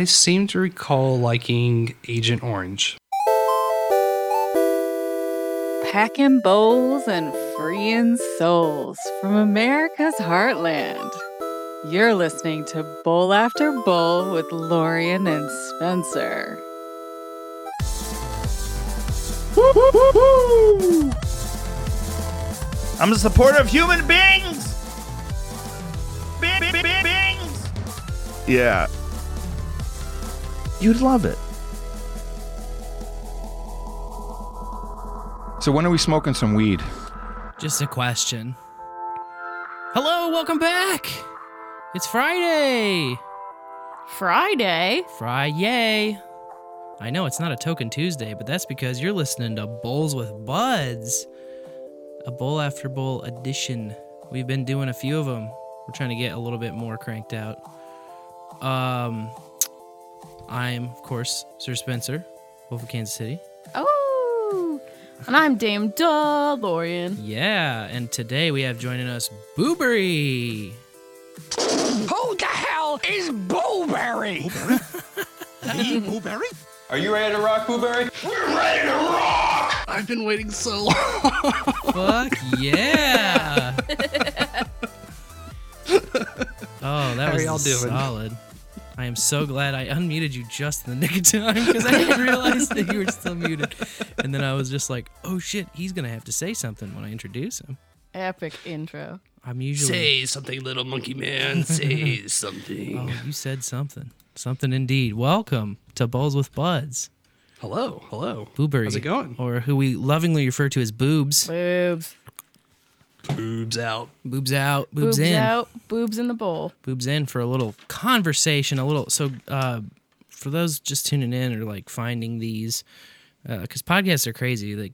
I seem to recall liking Agent Orange. Packing bowls and freeing souls from America's heartland. You're listening to Bowl After Bowl with Lorian and Spencer. I'm a supporter of human beings. Be- be- be- beings. Yeah. You'd love it. So when are we smoking some weed? Just a question. Hello, welcome back. It's Friday. Friday? Friday. I know it's not a token Tuesday, but that's because you're listening to Bowls with Buds, a bowl after bowl edition. We've been doing a few of them. We're trying to get a little bit more cranked out. Um, I'm of course Sir Spencer, Wolf of Kansas City. Oh, and I'm Dame DeLorean. Yeah, and today we have joining us Boo-Bury. Who the hell is Blueberry? Me, Blueberry? Are you ready to rock, Boo-Bury? We're ready to rock! I've been waiting so long. Fuck yeah! oh, that How was are y'all doing? solid. I am so glad I unmuted you just in the nick of time because I didn't realize that you were still muted. And then I was just like, "Oh shit, he's gonna have to say something when I introduce him." Epic intro. I'm usually Say something, little monkey man. Say something. Oh, you said something, something indeed. Welcome to Bowls with Buds, Hello, hello. Boo-Bury. How's it going? Or who we lovingly refer to as Boobs. Boobs. Boobs out. Boobs out, boobs, Boobs in. out. Boobs in the bowl. boobs in for a little conversation a little so uh for those just tuning in or like finding these because podcasts are crazy like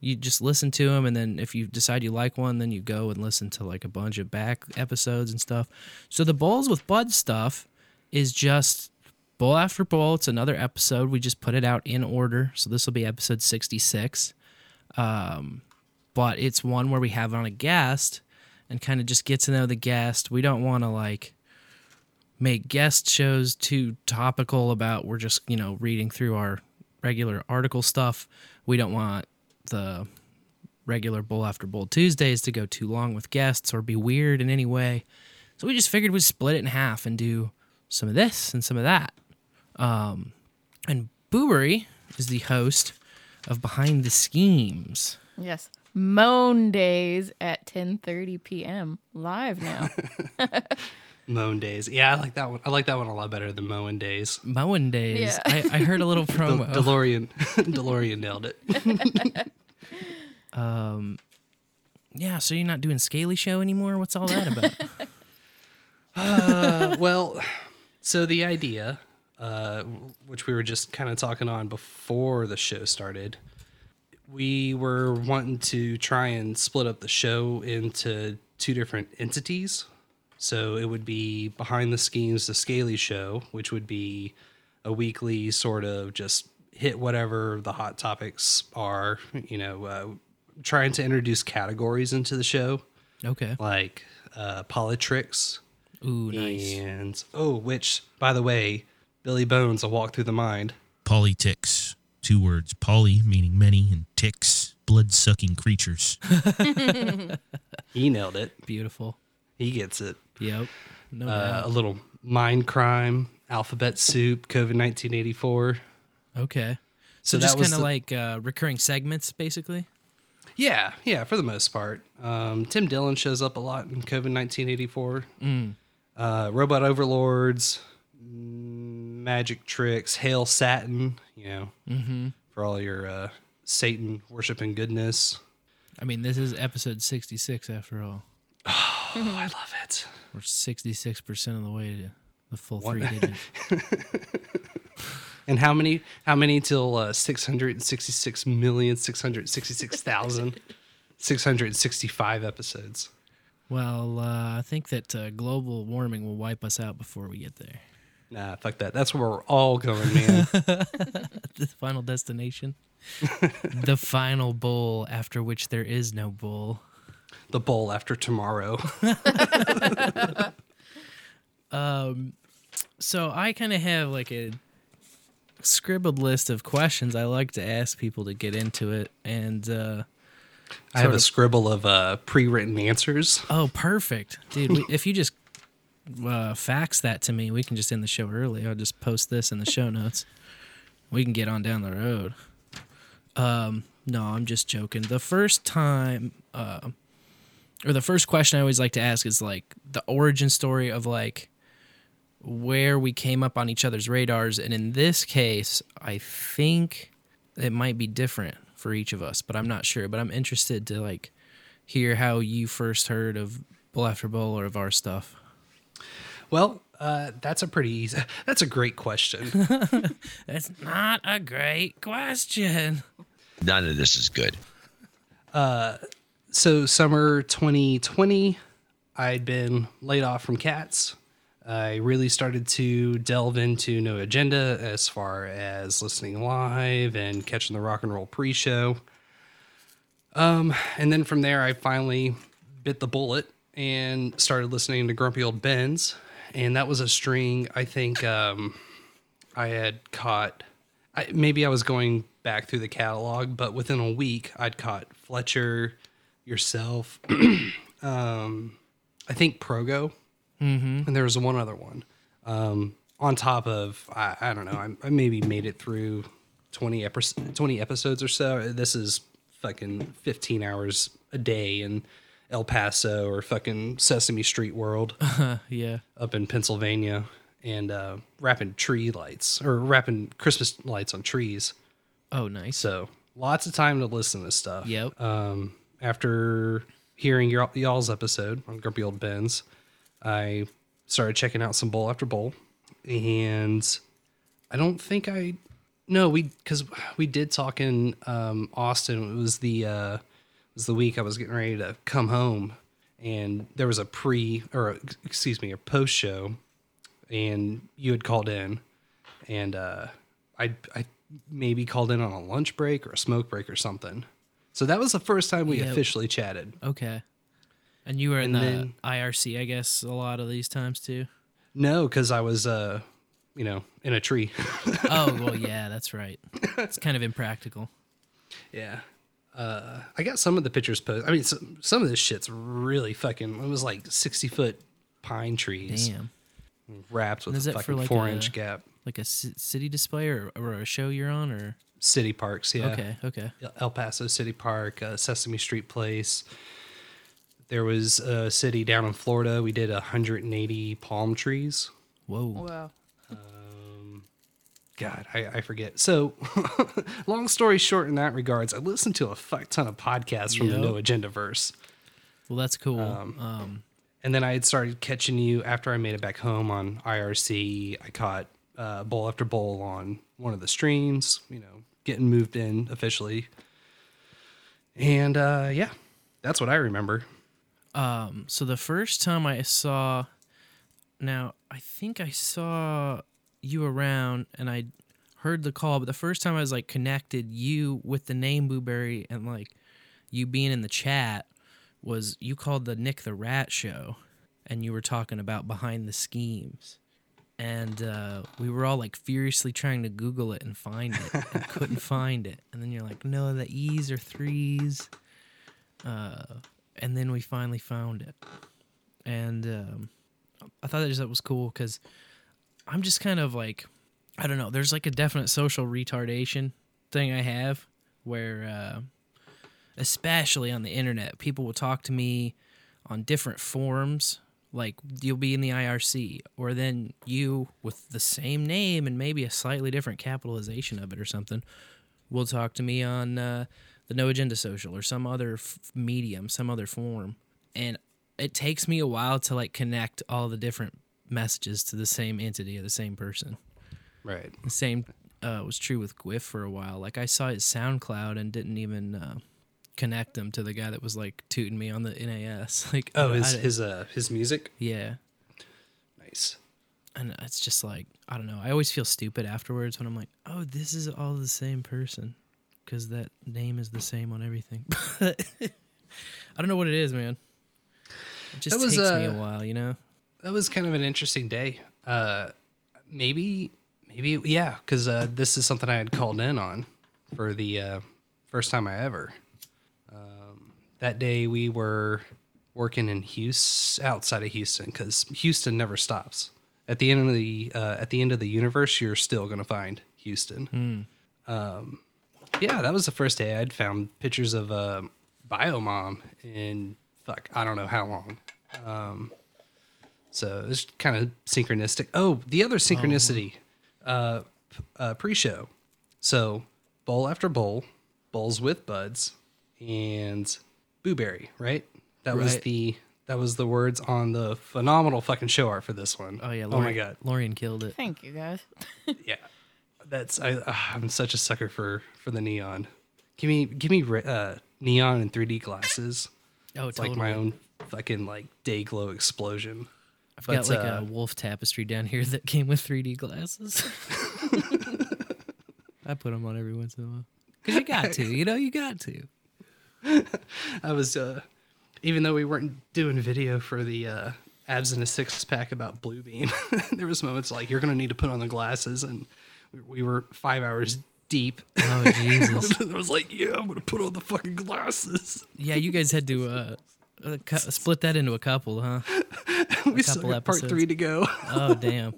you just listen to them and then if you decide you like one then you go and listen to like a bunch of back episodes and stuff so the bowls with bud stuff is just bowl after bowl it's another episode we just put it out in order so this will be episode 66 um but it's one where we have on a guest and kind of just get to know the guest. We don't want to like make guest shows too topical about we're just, you know, reading through our regular article stuff. We don't want the regular Bowl after Bowl Tuesdays to go too long with guests or be weird in any way. So we just figured we'd split it in half and do some of this and some of that. Um, and Boo-Bury is the host of Behind the Schemes. Yes. Moan days at 10:30 p.m. live now. Moan days. Yeah, I like that one. I like that one a lot better than Moan days. Moan days. Yeah. I, I heard a little De- promo. DeLorean. DeLorean nailed it. Um, yeah. So you're not doing Scaly Show anymore? What's all that about? Uh, well, so the idea, uh, which we were just kind of talking on before the show started, we were wanting to try and split up the show into two different entities. So it would be behind the schemes, the Scaly Show, which would be a weekly sort of just hit whatever the hot topics are. You know, uh, trying to introduce categories into the show, okay. like uh, politricks. Ooh, nice. And oh, which by the way, Billy Bones, a walk through the mind. Polyticks. Two words. Poly meaning many and ticks, blood sucking creatures. He nailed it. Beautiful. He gets it. Yep. No Uh, doubt. a little mind crime, alphabet soup, COVID nineteen eighty four. Okay. So, So just kind of the- like uh, recurring segments, basically. Yeah, yeah, for the most part. Um, Tim Dillon shows up a lot in COVID nineteen eighty four. Uh, Robot Overlords, mm, magic tricks, hail Satin. You know, for all your uh, Satan worshiping goodness. I mean, this is episode 66 after all. Oh, I love it. We're 66% of the way to the full One- three digits. And how many? How many till uh, six hundred sixty-six million six hundred sixty-six thousand six hundred sixty-five episodes? well, uh, I think that uh, global warming will wipe us out before we get there. Nah, fuck that. That's where we're all going, man. The final destination. the final bowl after which there is no bowl. the bowl after tomorrow. Um, So I kind of have like a scribbled list of questions I like to ask people to get into it, and uh, I have a of- scribble of uh, pre-written answers. oh, perfect, dude. if you just uh, fax that to me, we can just end the show early. I'll just post this in the show notes. We can get on down the road. Um, no, I'm just joking. The first time, uh, or the first question I always like to ask is like the origin story of like where we came up on each other's radars. And in this case, I think it might be different for each of us, but I'm not sure. But I'm interested to like hear how you first heard of Bowl After Bowl or of our stuff. Well, uh, that's a pretty easy. That's a great question. That's not a great question. None of this is good. Uh, so summer 2020, I'd been laid off from Cats. I really started to delve into No Agenda as far as listening live and catching the rock and roll pre-show. Um, and then from there, I finally bit the bullet and started listening to Grumpy Old Ben's, and that was a string I think um, I had caught. I, maybe I was going back through the catalog, but within a week, I'd caught Fletcher, yourself, um, I think Progo, Mm-hmm. and there was one other one. Um, on top of, I, I don't know, I, I maybe made it through 20, epi- 20 episodes or so. This is fucking 15 hours a day in El Paso or fucking Sesame Street World yeah. up in Pennsylvania and uh, wrapping tree lights or wrapping Christmas lights on trees. Oh, nice. So lots of time to listen to stuff. Yep. Um, after hearing your, y'all's episode on Grumpy Old Ben's, I started checking out some bowl after bowl, and I don't think I. No, we because we did talk in um, Austin. It was the uh, was the week I was getting ready to come home, and there was a pre or excuse me a post show, and you had called in, and uh, I I maybe called in on a lunch break or a smoke break or something. So that was the first time we Yep. officially chatted. Okay. And you were in And the then- IRC, I guess, a lot of these times too. No, because I was uh, you know, in a tree. oh, well, yeah, that's right. It's kind of impractical. Yeah. Uh, I got some of the pictures posted. I mean, some, some of this shit's really fucking. It was like sixty foot pine trees Damn. wrapped with Is a it for fucking like four a- inch gap. Like a city display or, or a show you're on, or City parks, yeah. okay, okay. El Paso City Park, uh, Sesame Street Place. There was a city down in Florida. We did 180 palm trees. Whoa. Wow. God, I, I forget. So, long story short, in that regards, I listened to a fuck ton of podcasts from the No Agenda verse. Well, that's cool. Um, And then I had started catching you after I made it back home on IRC. I caught uh, bowl after bowl on one of the streams, you know, getting moved in officially. And uh, yeah, that's what I remember. Um, so the first time I saw, now I think I saw you around and I heard the call, but the first time I was like connected you with the name Blueberry and like you being in the chat was you called the Nick the Rat show and you were talking about behind the schemes. And uh, we were all like furiously trying to Google it and find it and couldn't find it. And then you're like, no, the E's are threes and then we finally found it and um, i thought that just that was cool because i'm just kind of like i don't know there's like a definite social retardation thing i have where uh, especially on the internet people will talk to me on different forums like you'll be in the irc or then you with the same name and maybe a slightly different capitalization of it or something will talk to me on uh, the No Agenda Social or some other f- medium, some other form, and it takes me a while to like connect all the different messages to the same entity or the same person. Right. The same uh, was true with Gwiff for a while. Like I saw his SoundCloud and didn't even uh, connect them to the guy that was like tooting me on the NAS. Like Oh, his his uh his music. yeah. Nice. And it's just like I don't know. I always feel stupid afterwards when I'm like, "Oh, this is all the same person," because that name is the same on everything. I don't know what it is, man. It just That was, takes me a uh, while, you know. That was kind of an interesting day. Uh, maybe maybe yeah because uh, this is something i had called in on for the uh, first time i ever. Um, that day we were working in houston outside of houston because houston never stops. At the end of the uh, at the end of the universe you're still going to find houston. Um, yeah that was the first day i'd found pictures of uh, biomom in fuck i don't know how long. Um, so it's kind of synchronistic. Oh, the other synchronicity, uh, uh, pre-show. So bowl after bowl, bowls with buds, and Boo-Bury. Right. That was the that was the words on the phenomenal fucking show art for this one. Oh yeah, oh my god. Lorian killed it. Thank you guys. Yeah. That's I. Uh, I'm such a sucker for for the neon. Give me give me uh, neon and 3D glasses. Oh, it's like my own fucking like day glow explosion. I've got like uh, a wolf tapestry down here that came with 3D glasses. I put them on every once in a while. Cause you got to, you know, you got to. I was uh even though we weren't doing video for the uh abs in a six pack about blue beam, there was moments like you're gonna need to put on the glasses and we- we were five hours deep. Oh Jesus! I was like, yeah, I'm gonna put on the fucking glasses. Yeah, you guys had to uh, split that into a couple, huh? we A still couple got part three to go. Oh damn!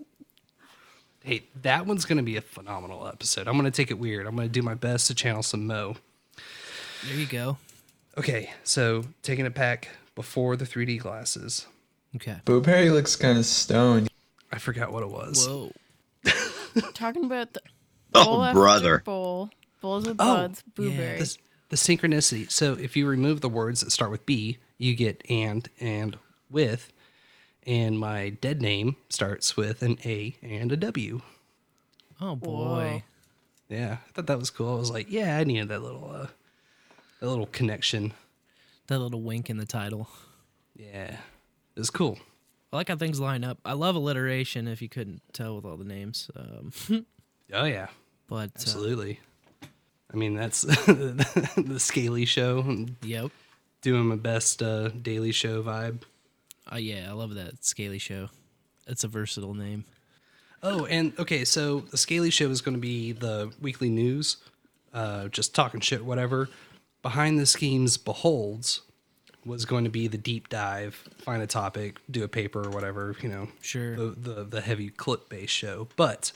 hey, that one's gonna be a phenomenal episode. I'm gonna take it weird. I'm gonna do my best to channel some Mo. There you go. Okay, so taking it back before the 3D glasses. Okay. Blueberry looks kind of stoned. I forgot what it was. Whoa. Talking about the Oh, after brother. bowl, bowls with Oh, buds, blueberry. The, the synchronicity. So if you remove the words that start with B, you get and and with, and my dead name starts with an A and a W. Oh boy. Yeah, I thought that was cool. I was like, yeah, I needed that little uh, that little connection. That little wink in the title. Yeah, it was cool. I like how things line up. I love alliteration. If you couldn't tell with all the names, um, Oh yeah, but uh, absolutely. I mean, that's the Scaly Show. yep. Doing my best uh, Daily Show vibe. Uh, yeah, I love that Scaly show. It's a versatile name. Oh, and okay, so the Scaly Show is going to be the weekly news, uh, just talking shit, whatever. Behind the Schemes Beholds was going to be the deep dive, find a topic, do a paper or whatever, you know. Sure. The the, the heavy clip based show. But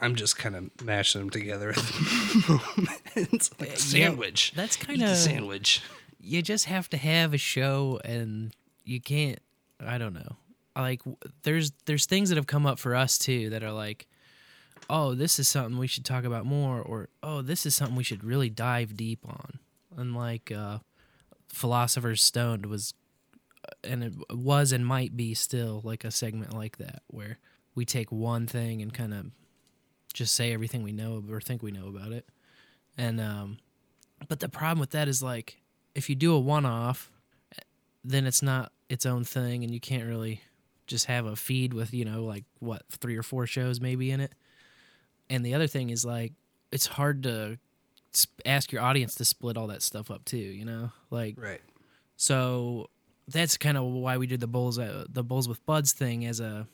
I'm just kind of mashing them together at the moment. It's like a sandwich. that's kinda- the sandwich. You just have to have a show, and you can't. I don't know. Like, there's there's things that have come up for us too that are like, oh, this is something we should talk about more, or oh, this is something we should really dive deep on. And like, uh, Philosopher's Stoned was, and it was and might be still like a segment like that where we take one thing and kind of just say everything we know or think we know about it. And um but the problem with that is like if you do a one off then it's not its own thing and you can't really just have a feed with, you know, like what, three or four shows maybe in it. And the other thing is like it's hard to ask your audience to split all that stuff up too, you know? Like Right. so that's kind of why we did the bowls uh, the bowls with buds thing as a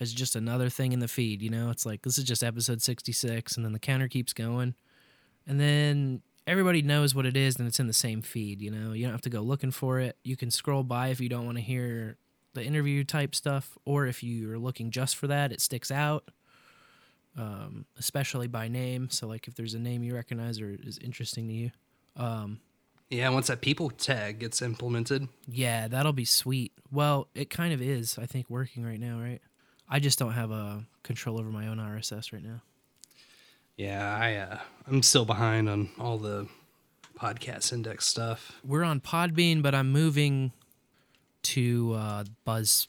as just another thing in the feed, you know? It's like this is just episode 66 and then the counter keeps going. And then everybody knows what it is and it's in the same feed, you know? You don't have to go looking for it. You can scroll by if you don't want to hear the interview type stuff or if you're looking just for that, it sticks out. Um, especially by name. So like if there's a name you recognize or is interesting to you. Um, Yeah, once that people tag gets implemented. yeah, that'll be sweet. Well, it kind of is, I think, working right now, right? I just don't have a control over my own RSS right now. Yeah, I uh, I'm still behind on all the podcast index stuff. We're on Podbean, but I'm moving to uh, Buzz.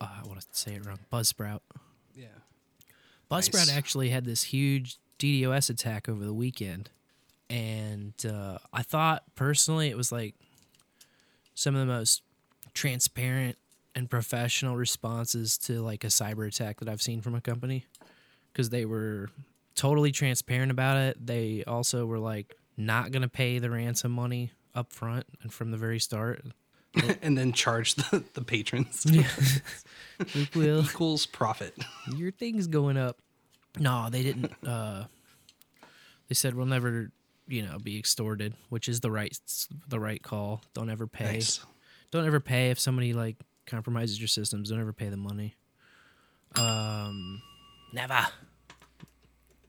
Uh, I want to say it wrong. Buzzsprout. Yeah. Buzzsprout Nice. actually had this huge DDoS attack over the weekend, and uh, I thought personally it was like some of the most transparent and professional responses to like a cyber attack that I've seen from a company because they were totally transparent about it. They also were like not gonna pay the ransom money up front and from the very start. and then charge the, the patrons. We will. Equals profit. Your thing's going up. No, they didn't. Uh, they said we'll never, you know, be extorted, which is the right the right call. Don't ever pay. Nice. Don't ever pay if somebody like compromises your systems. Don't ever pay the money. Um, never.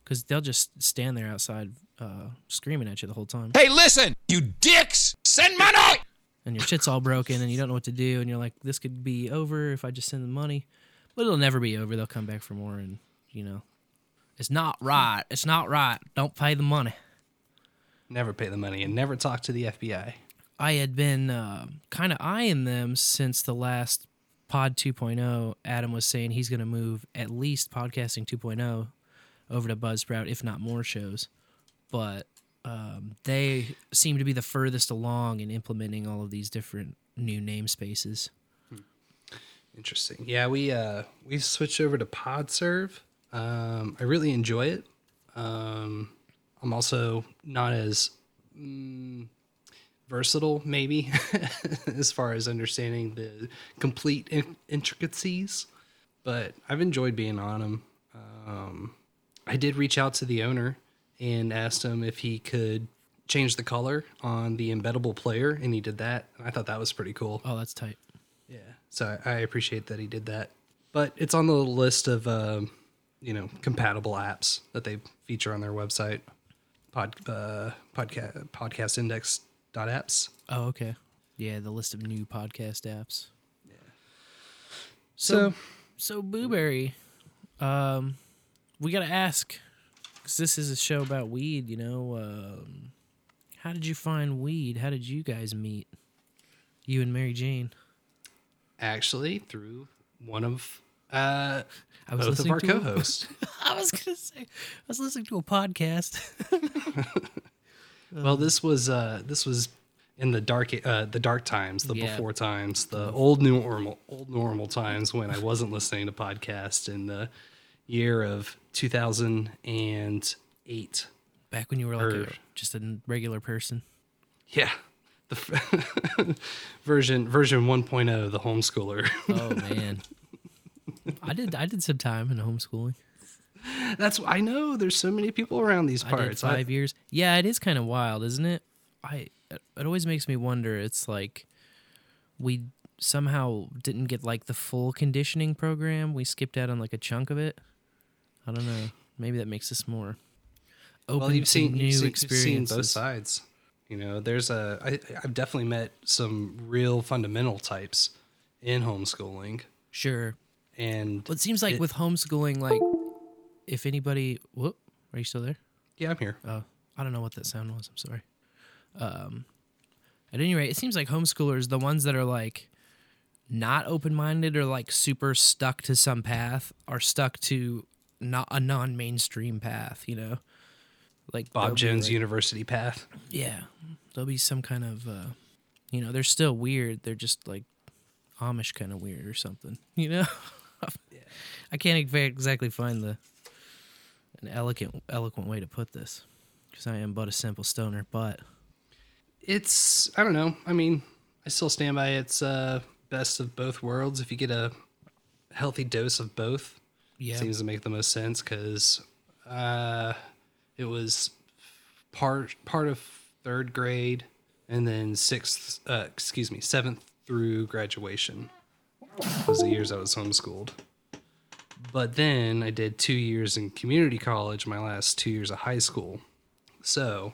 Because they'll just stand there outside, uh, screaming at you the whole time. Hey, listen, you dicks! Send money! and your shit's all broken and you don't know what to do and you're like this could be over if i just send the money but it'll never be over they'll come back for more and you know it's not right it's not right don't pay the money Never pay the money and never talk to the FBI. I had been uh, kind of eyeing them since the last pod 2.0 adam was saying he's going to move at least podcasting 2.0 over to buzzsprout if not more shows but um, they seem to be the furthest along in implementing all of these different new namespaces Interesting. Yeah, we uh we switched over to PodServe. Um, I really enjoy it. Um, I'm also not as mm, versatile, maybe, as far as understanding the complete in- intricacies, but I've enjoyed being on them. Um, I did reach out to the owner and asked him if he could change the color on the embeddable player, and he did that. And I thought that was pretty cool. oh that's tight Yeah. So I I appreciate that he did that. But it's on the list of, um, you know, compatible apps that they feature on their website. Pod, uh, podcast, podcastindex.apps. Oh, okay. Yeah, the list of new podcast apps. Yeah. So, So Boo-Bury, um, we gotta ask, because this is a show about weed. You know, um, how did you find weed? How did you guys meet? You and Mary Jane. actually, through one of uh, I was both of our to co-hosts. I was gonna say, I was listening to a podcast. well, this was uh, this was in the dark uh, the dark times, the Yeah. before times, the old new normal old normal times when I wasn't listening to podcasts in the year of 2008. Back when you were like a, just a regular person. Yeah. The version version 1.0 the homeschooler. Oh man, I did I did some time in homeschooling. That's I know there's so many people around these I parts. I- five years. Yeah, it is kind of wild, isn't it? I it always makes me wonder. It's like we somehow didn't get like the full conditioning program. We skipped out on like a chunk of it. I don't know. Maybe that makes us more open well, you've to seen new you've seen, you've seen both sides. You know, there's a I, I've definitely met some real fundamental types in homeschooling, Sure. and Well, it seems like It- with homeschooling, like if anybody, whoop, are you still there? yeah, I'm here. Oh, I don't know what that sound was. I'm sorry. Um, at any rate, it seems like homeschoolers, the ones that are like not open minded or like super stuck to some path, are stuck to not a non mainstream path. You know, like Bob Jones like- University path. Yeah, there'll be some kind of, uh, you know, they're still weird. They're just like Amish kind of weird or something. You know, I can't ex- exactly find the an eloquent eloquent way to put this because I am but a simple stoner. But It's I don't know. I mean, I still stand by it's uh, best of both worlds. If you get a healthy dose of both, Yeah. seems to make the most sense because uh, it was part part of third grade and then sixth. Uh, excuse me, seventh through graduation was the years I was homeschooled. But then I did two years in community college, my last two years of high school. So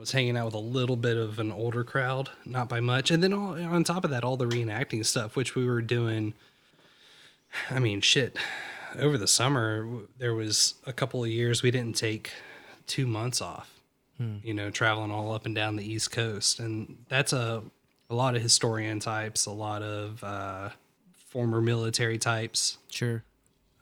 was hanging out with a little bit of an older crowd, not by much. And then all, on top of that, all the reenacting stuff, which we were doing. I mean, shit. Over the summer, there was a couple of years we didn't take two months off. You know, traveling all up and down the East Coast, and that's a a lot of historian types, a lot of uh, former military types, sure,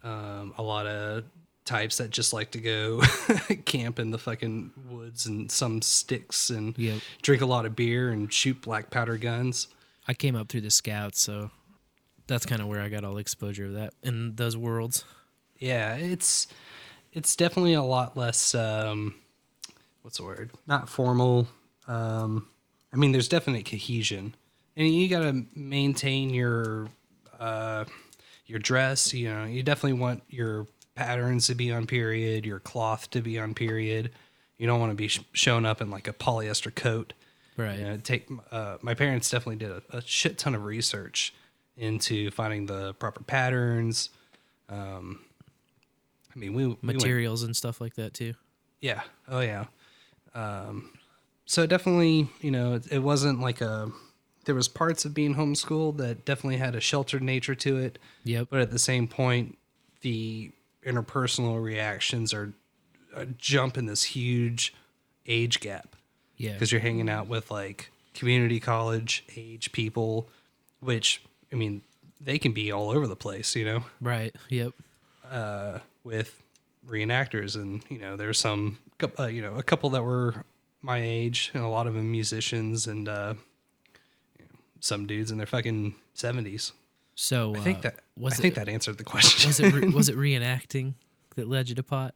um, a lot of types that just like to go camp in the fucking woods and some sticks and Yep. drink a lot of beer and shoot black powder guns. I came up through the scouts, so that's kind of where I got all the exposure of that in those worlds. Yeah, it's it's definitely a lot less um what's the word? Not formal. Um I mean there's definite cohesion and you got to maintain your uh, your dress. You know, you definitely want your patterns to be on period, your cloth to be on period. You don't want to be sh- showing up in like a polyester coat. Right. You know, take uh, my parents definitely did a, a shit ton of research into finding the proper patterns. Um, I mean, we we Materials and stuff like that too. yeah. Oh yeah. Um, so definitely, you know, it, it wasn't like a. There was parts of being homeschooled that definitely had a sheltered nature to it. Yep. But at the same point, the interpersonal reactions are a jump in this huge age gap. Yeah. Because you're hanging out with like community college age people, which I mean, they can be all over the place, you know Right. Yep. uh, with reenactors, and you know, there's some, uh, you know, a couple that were my age, and a lot of them musicians, and uh, you know, some dudes in their fucking seventies. So I think uh, that was I it, think that answered the question. was it re- was it reenacting that led you to pot?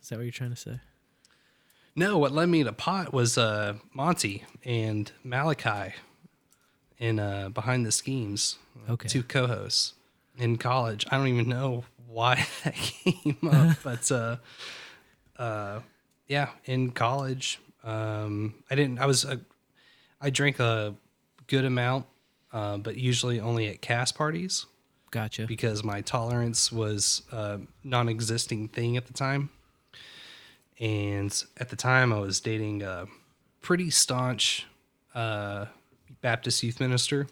Is that what you're trying to say? no, what led me to pot was uh, Monty and Malachi in uh, Behind the Schemes. Okay. Two co-hosts in college. I don't even know why that came up, but uh, uh, yeah, in college, um, I didn't. I was. A, I drank a good amount, uh, but usually only at cast parties Gotcha. because my tolerance was a non-existing thing at the time. And at the time, I was dating a pretty staunch uh, Baptist youth minister,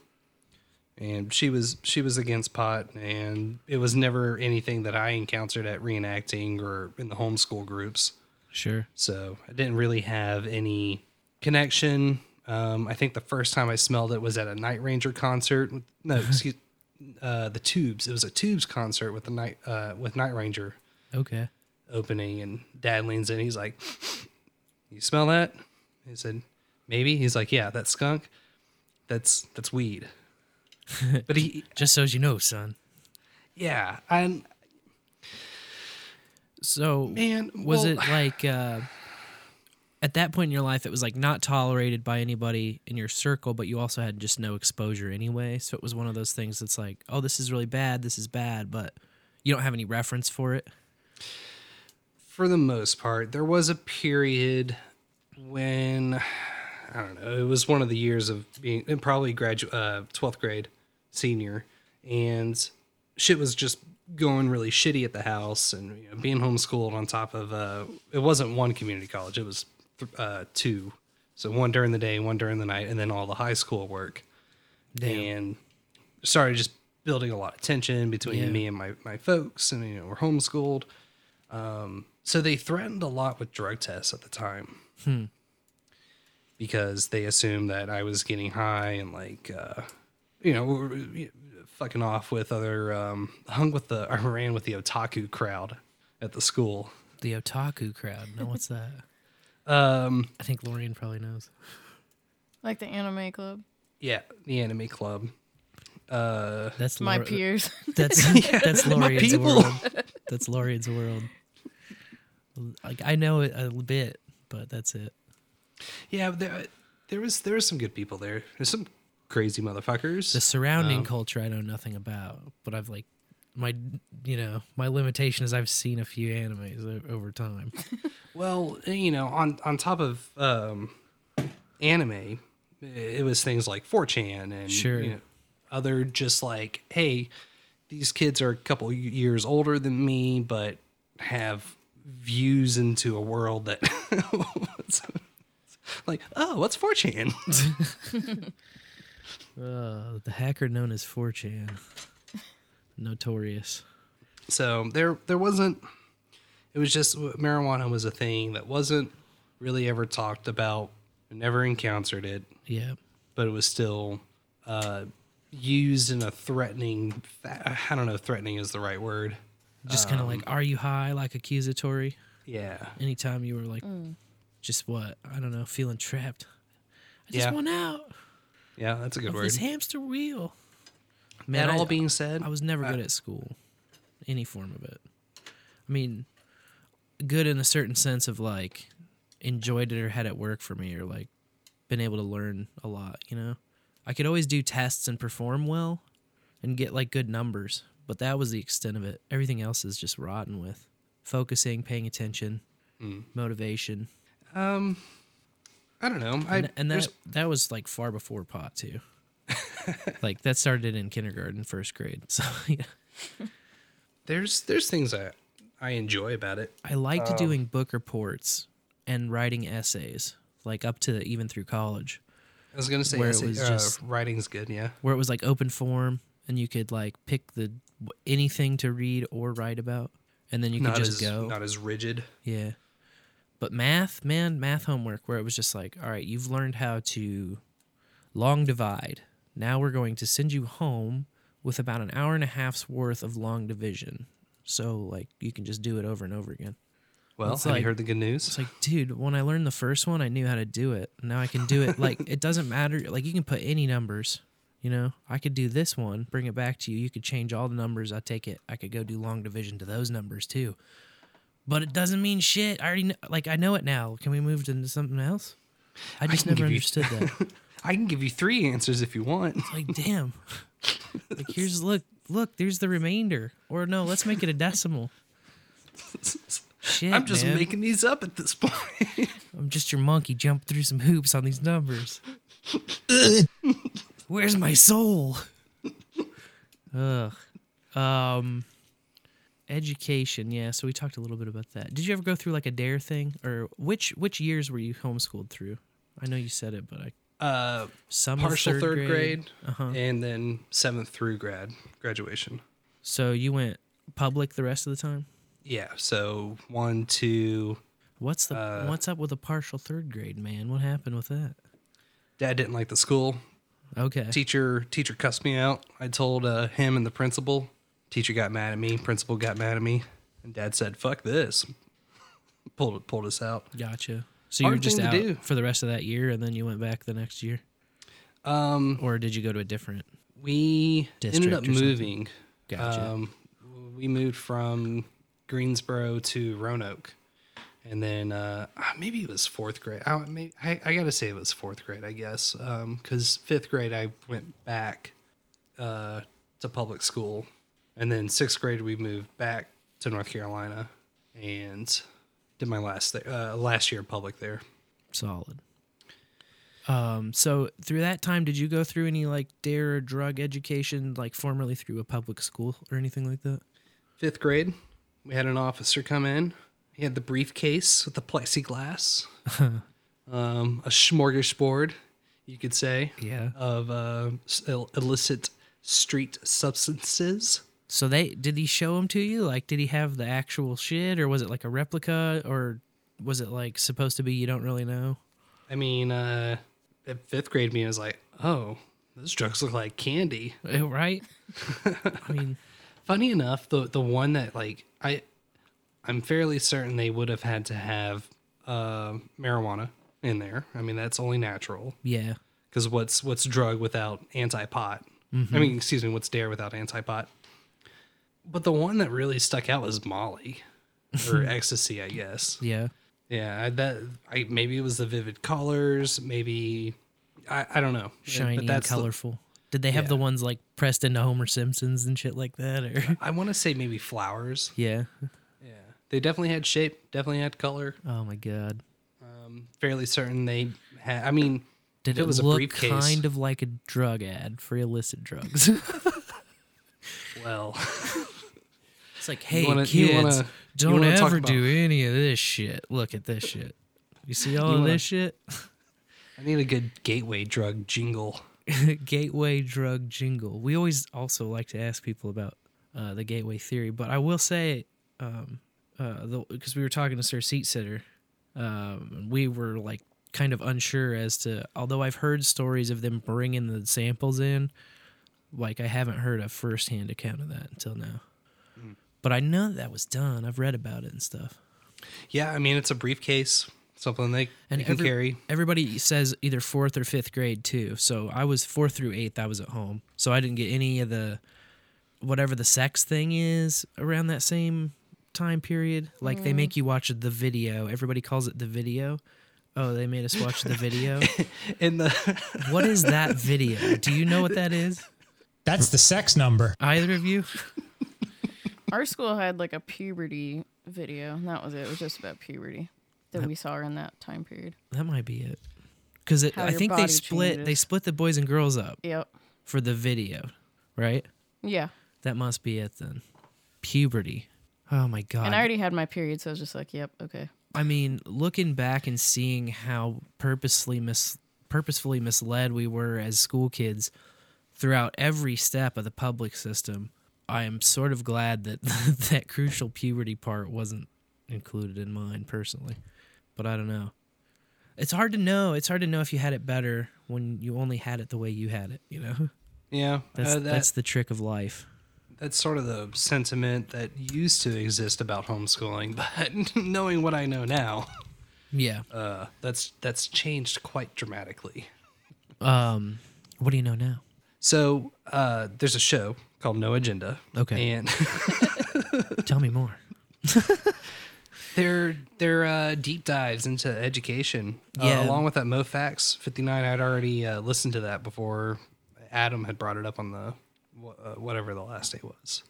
and she was she was against pot, and it was never anything that I encountered at reenacting or in the homeschool groups. Sure. So I didn't really have any connection. Um, I think the first time I smelled it was at a Night Ranger concert. with- No, excuse, uh, the Tubes. It was a Tubes concert with the night uh, with Night Ranger Okay. opening, and Dad leans in. He's like, "You smell that?" He said, "Maybe." He's like, "Yeah, that skunk. That's that's weed." but he, Just so as you know, son. yeah, and So Man, was well- it like uh, at that point in your life it was like not tolerated by anybody in your circle, but you also had just no exposure anyway. So it was one of those things that's like, oh, this is really bad, this is bad, but you don't have any reference for it. for the most part, there was a period when I don't know. It was one of the years of being probably graduate, uh, twelfth grade, senior, and shit was just going really shitty at the house, and you know, being homeschooled on top of uh, it wasn't one community college; it was uh, two. So one during the day, one during the night, and then all the high school work. And started just building a lot of tension between Yeah. me and my, my folks, and you know we're homeschooled. Um, so they threatened a lot with drug tests at the time Hmm. because they assumed that I was getting high and like, uh, you know, we were, you know, fucking off with other, um, hung with the, I ran with the otaku crowd at the school. The otaku crowd. Now what's that? Um, I think Lorian probably knows. Like the anime club. yeah, the anime club. Uh, That's My Lor- peers. That's Yeah, that's Lorian's world. That's Lorian's world. Like I know it a bit, but that's it. yeah, there, there was, there was some good people there. There's some crazy motherfuckers. The surrounding Um, culture I know nothing about, but I've like my you know my limitation is I've seen a few animes over time. Well, you know, on on top of um, anime, it was things like 4chan and Sure. you know, other just like, hey, these kids are a couple years older than me, but have views into a world that like, oh, what's 4chan? Uh, the hacker known as 4chan, notorious. So there there wasn't it was just marijuana was a thing that wasn't really ever talked about. Never encountered it. Yeah, but it was still uh, used in a threatening. I don't know. if Threatening is the right word. just kind of Um, like, are you high? Like accusatory. Yeah. Anytime you were like, just what I don't know, feeling trapped. I just Yeah. want out Yeah, that's a good of word. this hamster wheel. That I- all being said, I was never good uh, at school, any form of it. I mean, good in a certain sense of like enjoyed it or had it work for me or like been able to learn a lot. You know, I could always do tests and perform well and get like good numbers, but that was the extent of it. Everything else is just rotten with focusing, paying attention, Mm. motivation. Um, I don't know. I And, and that that was like far before pot too. Like that started in kindergarten, first grade. So yeah. there's there's things I I enjoy about it. I liked Um, doing book reports and writing essays, like up to even through college. I was gonna say where essay- it was uh, just writing's good. Yeah. where it was like open form and you could like pick the anything to read or write about, and then you could not just as, go. Not as rigid. Yeah. But math, man, math homework where it was just like, all right, you've learned how to long divide. Now we're going to send you home with about an hour and a half's worth of long division. So like you can just do it over and over again. Well, It's have like- you heard the good news? It's like, dude, when I learned the first one, I knew how to do it. Now I can do it. like it doesn't matter. Like you can put any numbers. You know, I could do this one, bring it back to you. You could change all the numbers. I take it. I could go do long division to those numbers too. But it doesn't mean shit. I already know, like I know it now. Can we move to something else? I just can never understood that. I can give you three answers if you want. It's like, damn. like here's look, look. There's the remainder. Or no, let's make it a decimal. Shit, I'm just man. making these up at this point. I'm just your monkey jump through some hoops on these numbers. Where's my soul? Ugh. Um education, yeah, so we talked a little bit about that. Did you ever go through like a dare thing or which which years were you homeschooled through? I know you said it, but I uh, some partial third, grade, grade. Uh-huh. and then seventh through grad graduation. So you went public the rest of the time? Yeah. So one, two. What's the Uh, what's up with a partial third grade, man? What happened with that? Dad didn't like the school. Okay. Teacher teacher cussed me out. I told uh, him and the principal. Teacher got mad at me. Principal got mad at me. And Dad said, "Fuck this." pulled pulled us out. Gotcha. So you were just out for the rest of that year, and then you went back the next year, Um, or did you go to a different? we District ended up moving. Gotcha. Um, we moved from Greensboro to Roanoke, and then uh, ah, maybe it was fourth grade. I, maybe, I, I gotta say it was fourth grade, I guess, because fifth grade I went back uh, to public school, and then sixth grade we moved back to North Carolina, and did my last th- uh, last year public there. Solid. Um. So through that time, did you go through any like dare or drug education, like formerly through a public school or anything like that? Fifth grade, we had an officer come in. He had the briefcase with the plexiglass, um, a smorgasbord, you could say, Yeah. of uh, illicit street substances. So they did he show them to you? Like, did he have the actual shit, or was it like a replica, or was it like supposed to be? You don't really know. I mean, uh, fifth grade, me was like, "Oh, those drugs look like candy." Eh, Right? I mean, Funny enough, the the one that like I, I'm fairly certain they would have had to have uh, marijuana in there. I mean, that's only natural. yeah. because what's what's drug without anti pot? I mean, excuse me, what's dare without anti pot? But the one that really stuck out was Molly or ecstasy, I guess. Yeah. Yeah, I, that I maybe it was the vivid colors, maybe I, I don't know. Shiny and that's the- colorful. Did they have the ones like pressed into Homer Simpsons and shit like that, or? I want to say maybe flowers. yeah. Yeah, they definitely had shape, definitely had color. Oh my god. Um, fairly certain they had. I mean, Did it, was a briefcase, kind of like a drug ad for illicit drugs? well, it's like, hey wanna- you kids, wanna- don't ever do any of this shit. Look at this shit. You see all You of wanna- this shit? I need a good gateway drug jingle. gateway drug jingle. We always also like to ask people about uh, the gateway theory, but I will say, um, uh, because we were talking to Sir Seat Sitter, um, we were like kind of unsure as to. Although I've heard stories of them bringing the samples in, like I haven't heard a firsthand account of that until now. But I know that was done. I've read about it and stuff. Yeah, I mean it's a briefcase, something they, And they can every- carry. Everybody says either fourth or fifth grade too. So I was fourth through eighth. I was at home, so I didn't get any of the whatever the sex thing is around that same time period. Like they mm. make you watch the video. Everybody calls it the video, Oh, they made us watch the video. in the what is that video? Do you know what that is? That's the sex number. Either of you? Our school had like a puberty video, and that was it. It was just about puberty that we saw in that time period. That might be it. Because I think they split. They split the boys and girls up Yep. for the video, right? Yeah. That must be it then. Puberty. Oh my god. And I already had my period, so I was just like, yep, okay. I mean, looking back and seeing how purposely mis- purposefully misled we were as school kids throughout every step of the public system, I am sort of glad that that crucial puberty part wasn't included in mine personally. But I don't know. It's hard to know. It's hard to know if you had it better when you only had it the way you had it, you know? Yeah, That's uh, that- that's the trick of life. That's sort of the sentiment that used to exist about homeschooling, but knowing what I know now, Yeah. uh, that's that's changed quite dramatically. Um what do you know now? So uh, there's a show called No Agenda. Okay. and Tell me more. they're they're uh, deep dives into education. Uh, Yeah. along with that Moe Factz 59, I'd already uh, listened to that before Adam had brought it up on the uh, whatever the last day was.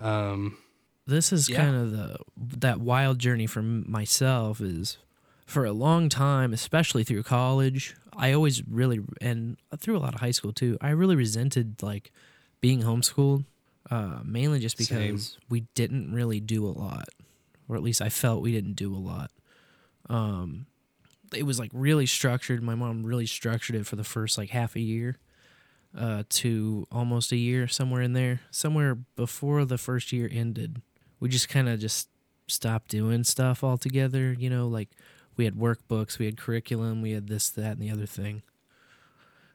Um, this is Yeah. kind of the that wild journey for myself is for a long time especially through college i always really and through a lot of high school too i really resented like being homeschooled uh, mainly just Same. because we didn't really do a lot or at least i felt we didn't do a lot um, it was like really structured my mom really structured it for the first like half a year uh, to almost a year, somewhere in there, somewhere before the first year ended. We just kind of just stopped doing stuff altogether. You know, like we had workbooks, we had curriculum, we had this, that, and the other thing.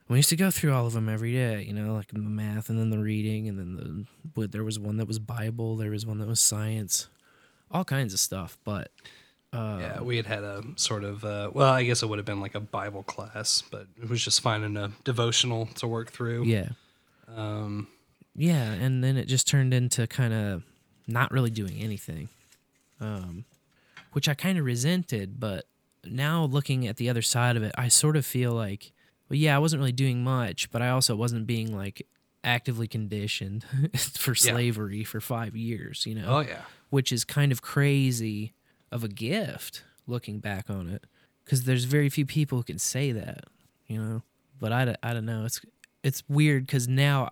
We used to go through all of them every day. You know, like the math, and then the reading, and then the. But there was one that was Bible. There was one that was science, all kinds of stuff. But uh, yeah, we had had a sort of uh, well, I guess it would have been like a Bible class, but it was just finding a devotional to work through. Yeah. Um, Yeah, and then it just turned into kind of not really doing anything, um, which I kind of resented. But now looking at the other side of it, I sort of feel like, well, yeah, I wasn't really doing much, but I also wasn't being like actively conditioned for Yeah. slavery for five years, you know? Oh, yeah. Which is kind of crazy of a gift looking back on it. Because there's very few people who can say that, you know? But I, don't- I don't know. It's, it's weird because now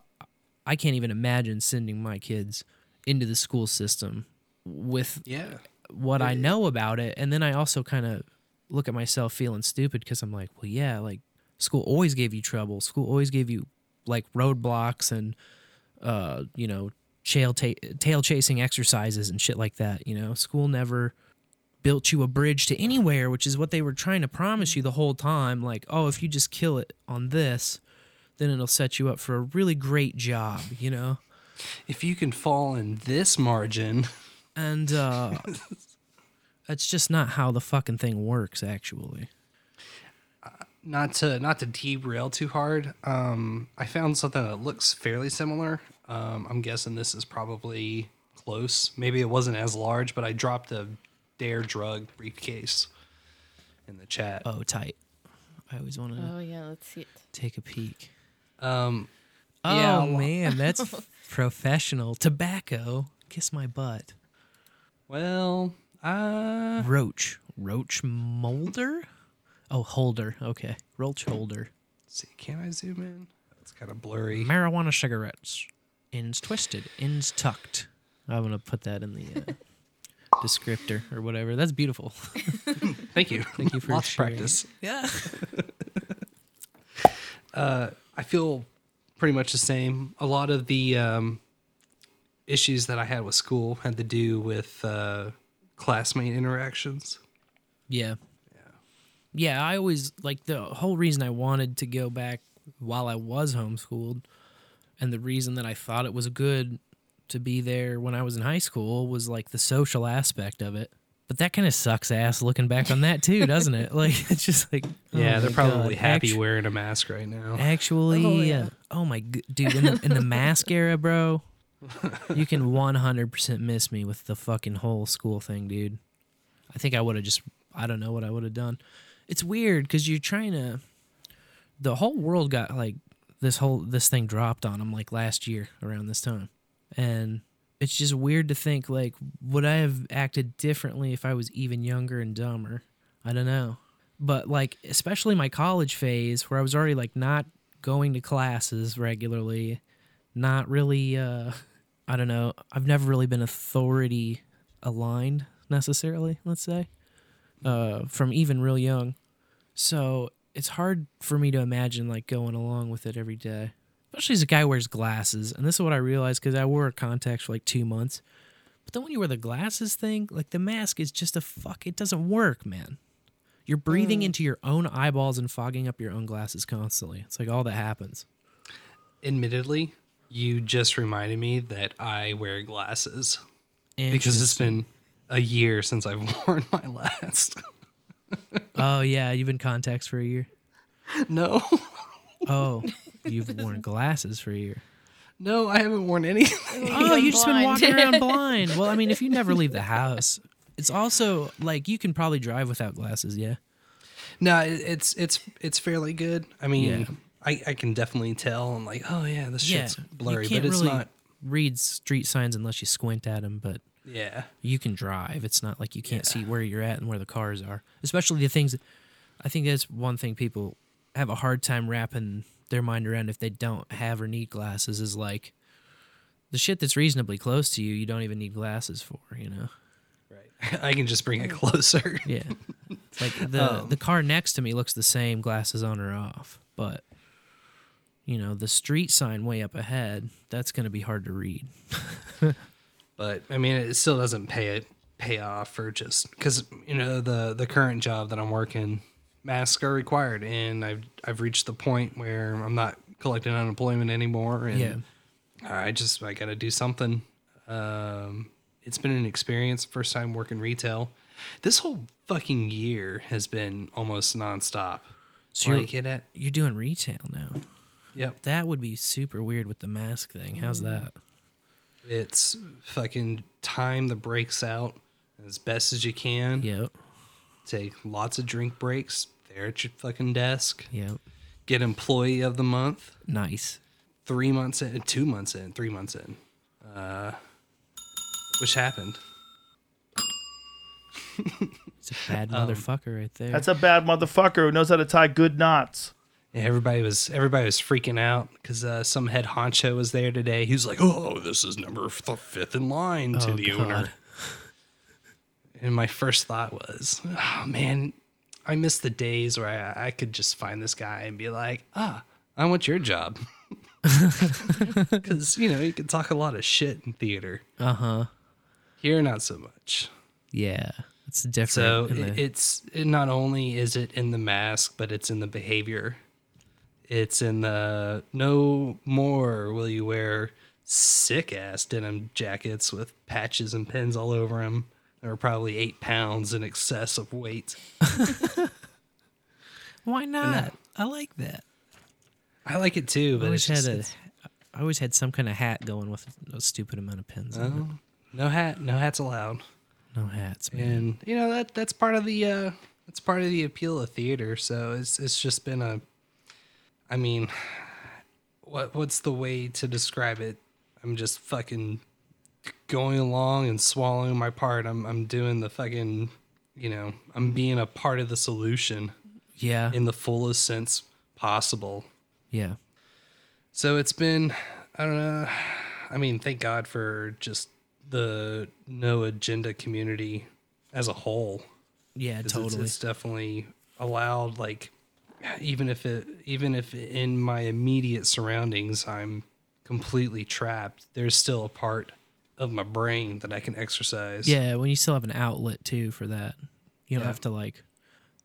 I can't even imagine sending my kids into the school system with Yeah. What I know about it. And then I also kind of look at myself feeling stupid because I'm like, well, yeah, like school always gave you trouble. School always gave you like roadblocks and, uh, you know, tail, ta- tail chasing exercises and shit like that. You know, school never built you a bridge to anywhere, which is what they were trying to promise you the whole time. Like, oh, if you just kill it on this, then it'll set you up for a really great job, you know? If you can fall in this margin. And uh that's just not how the fucking thing works actually. not to not to derail too hard um i found something that looks fairly similar um i'm guessing this is probably close maybe it wasn't as large but i dropped a dare drug briefcase in the chat Oh, tight. I always want to Oh yeah, let's see it. take a peek. um Oh yeah, man, that's professional. Tobacco. Kiss my butt. Well uh Roach. Roach molder? Oh, holder. Okay. Roach holder. see can i zoom in it's kind of blurry Marijuana cigarettes. Ends twisted, ends tucked. I'm going to put that in the uh, descriptor or whatever. That's beautiful. thank you Thank you for lots sharing. practice Yeah. uh, I feel pretty much the same. A lot of the um, issues that I had with school had to do with uh, classmate interactions. Yeah. Yeah, I always like the whole reason I wanted to go back while I was homeschooled and the reason that I thought it was good to be there when I was in high school was like the social aspect of it. But that kind of sucks ass looking back on that too, doesn't it? Like it's just like oh Yeah, they're probably God. happy Actu- wearing a mask right now. Actually, Oh, yeah. oh my g- dude, in the, in the mask era, bro, you can 100% miss me with the fucking whole school thing, dude. I think I would have just I don't know what I would have done. it's weird because you're trying to. The whole world got like this whole this thing dropped on them like last year around this time, and it's just weird to think like would I have acted differently if I was even younger and dumber? I don't know, but like especially my college phase where I was already like not going to classes regularly, not really. uh I don't know. I've never really been authority aligned necessarily. Let's say uh, from even real young. So it's hard for me to imagine like going along with it every day, especially as a guy who wears glasses. And this is what I realized because I wore contacts for like two months. But then when you wear the glasses thing, like the mask is just a fuck. It doesn't work, man. You're breathing Mm. into your own eyeballs and fogging up your own glasses constantly. It's like all that happens. Admittedly, you just reminded me that I wear glasses because it's been a year since I've worn my last. oh yeah, you've been contacts for a year. No. Oh, you've worn glasses for a year. No, I haven't worn anything. Oh, you've just been walking around blind. Well, I mean, if you never leave the house, it's also like you can probably drive without glasses. Yeah. No, it's it's it's fairly good. I mean, Yeah. I, I can definitely tell. I'm like, oh yeah, this Yeah. shit's blurry, but it's really not. read street signs unless you squint at them. But Yeah. you can drive. It's not like you can't see where you're at and where the cars are. Especially the things. I think that's one thing people have a hard time wrapping their mind around if they don't have or need glasses is like the shit that's reasonably close to you. You don't even need glasses for. You know. Right. I can just bring it closer. Yeah. It's like the Um, the car next to me looks the same, glasses on or off, but you know, the street sign way up ahead, that's going to be hard to read. but I mean, it still doesn't pay it pay off for just because you know the the current job that I'm working, masks are required, and I've I've reached the point where I'm not collecting unemployment anymore, and Yeah. I just I got to do something. Um, it's been an experience. First time working retail. This whole fucking year has been almost nonstop. So you're, it at- you're doing retail now. Yep. That would be super weird with the mask thing. How's that? It's fucking time the breaks out as best as you can. Yep. Take lots of drink breaks there at your fucking desk. Yep. Get employee of the month. Nice. Three months in, two months in, three months in. Uh, which happened. It's a bad Um, motherfucker right there. That's a bad motherfucker who knows how to tie good knots. Yeah, everybody was everybody was freaking out because uh, some head honcho was there today. He was like, "Oh, this is number f- fifth in line to Oh, the God. owner." And my first thought was, "Oh man, I miss the days where I, I could just find this guy and be like, ah, I want your job," because you know you can talk a lot of shit in theater. Uh huh. Here, not so much. Yeah. It's different. So it, the- it's it not only is it in the mask, but it's in the behavior. It's in the no more will you wear sick ass denim jackets with patches and pins all over them. They're probably eight pounds in excess of weight. Why not? I like that. I like it too, but I always just, had a, I always had some kind of hat going with a stupid amount of pins. on it. oh, no hat, no hats allowed. No hats, man. and you know that that's part of the uh that's part of the appeal of theater so it's it's just been a i mean what what's the way to describe it i'm just fucking going along and swallowing my part i'm i'm doing the fucking you know i'm being a part of the solution Yeah. in the fullest sense possible Yeah. so it's been, I don't know. I mean, thank God for just the no agenda community as a whole. Yeah, 'Cause it's- totally. It's, definitely allowed, like, even if it, even if in my immediate surroundings I'm completely trapped, there's still a part of my brain that I can exercise. Yeah, when you still have an outlet too for that. You don't Yeah. have to like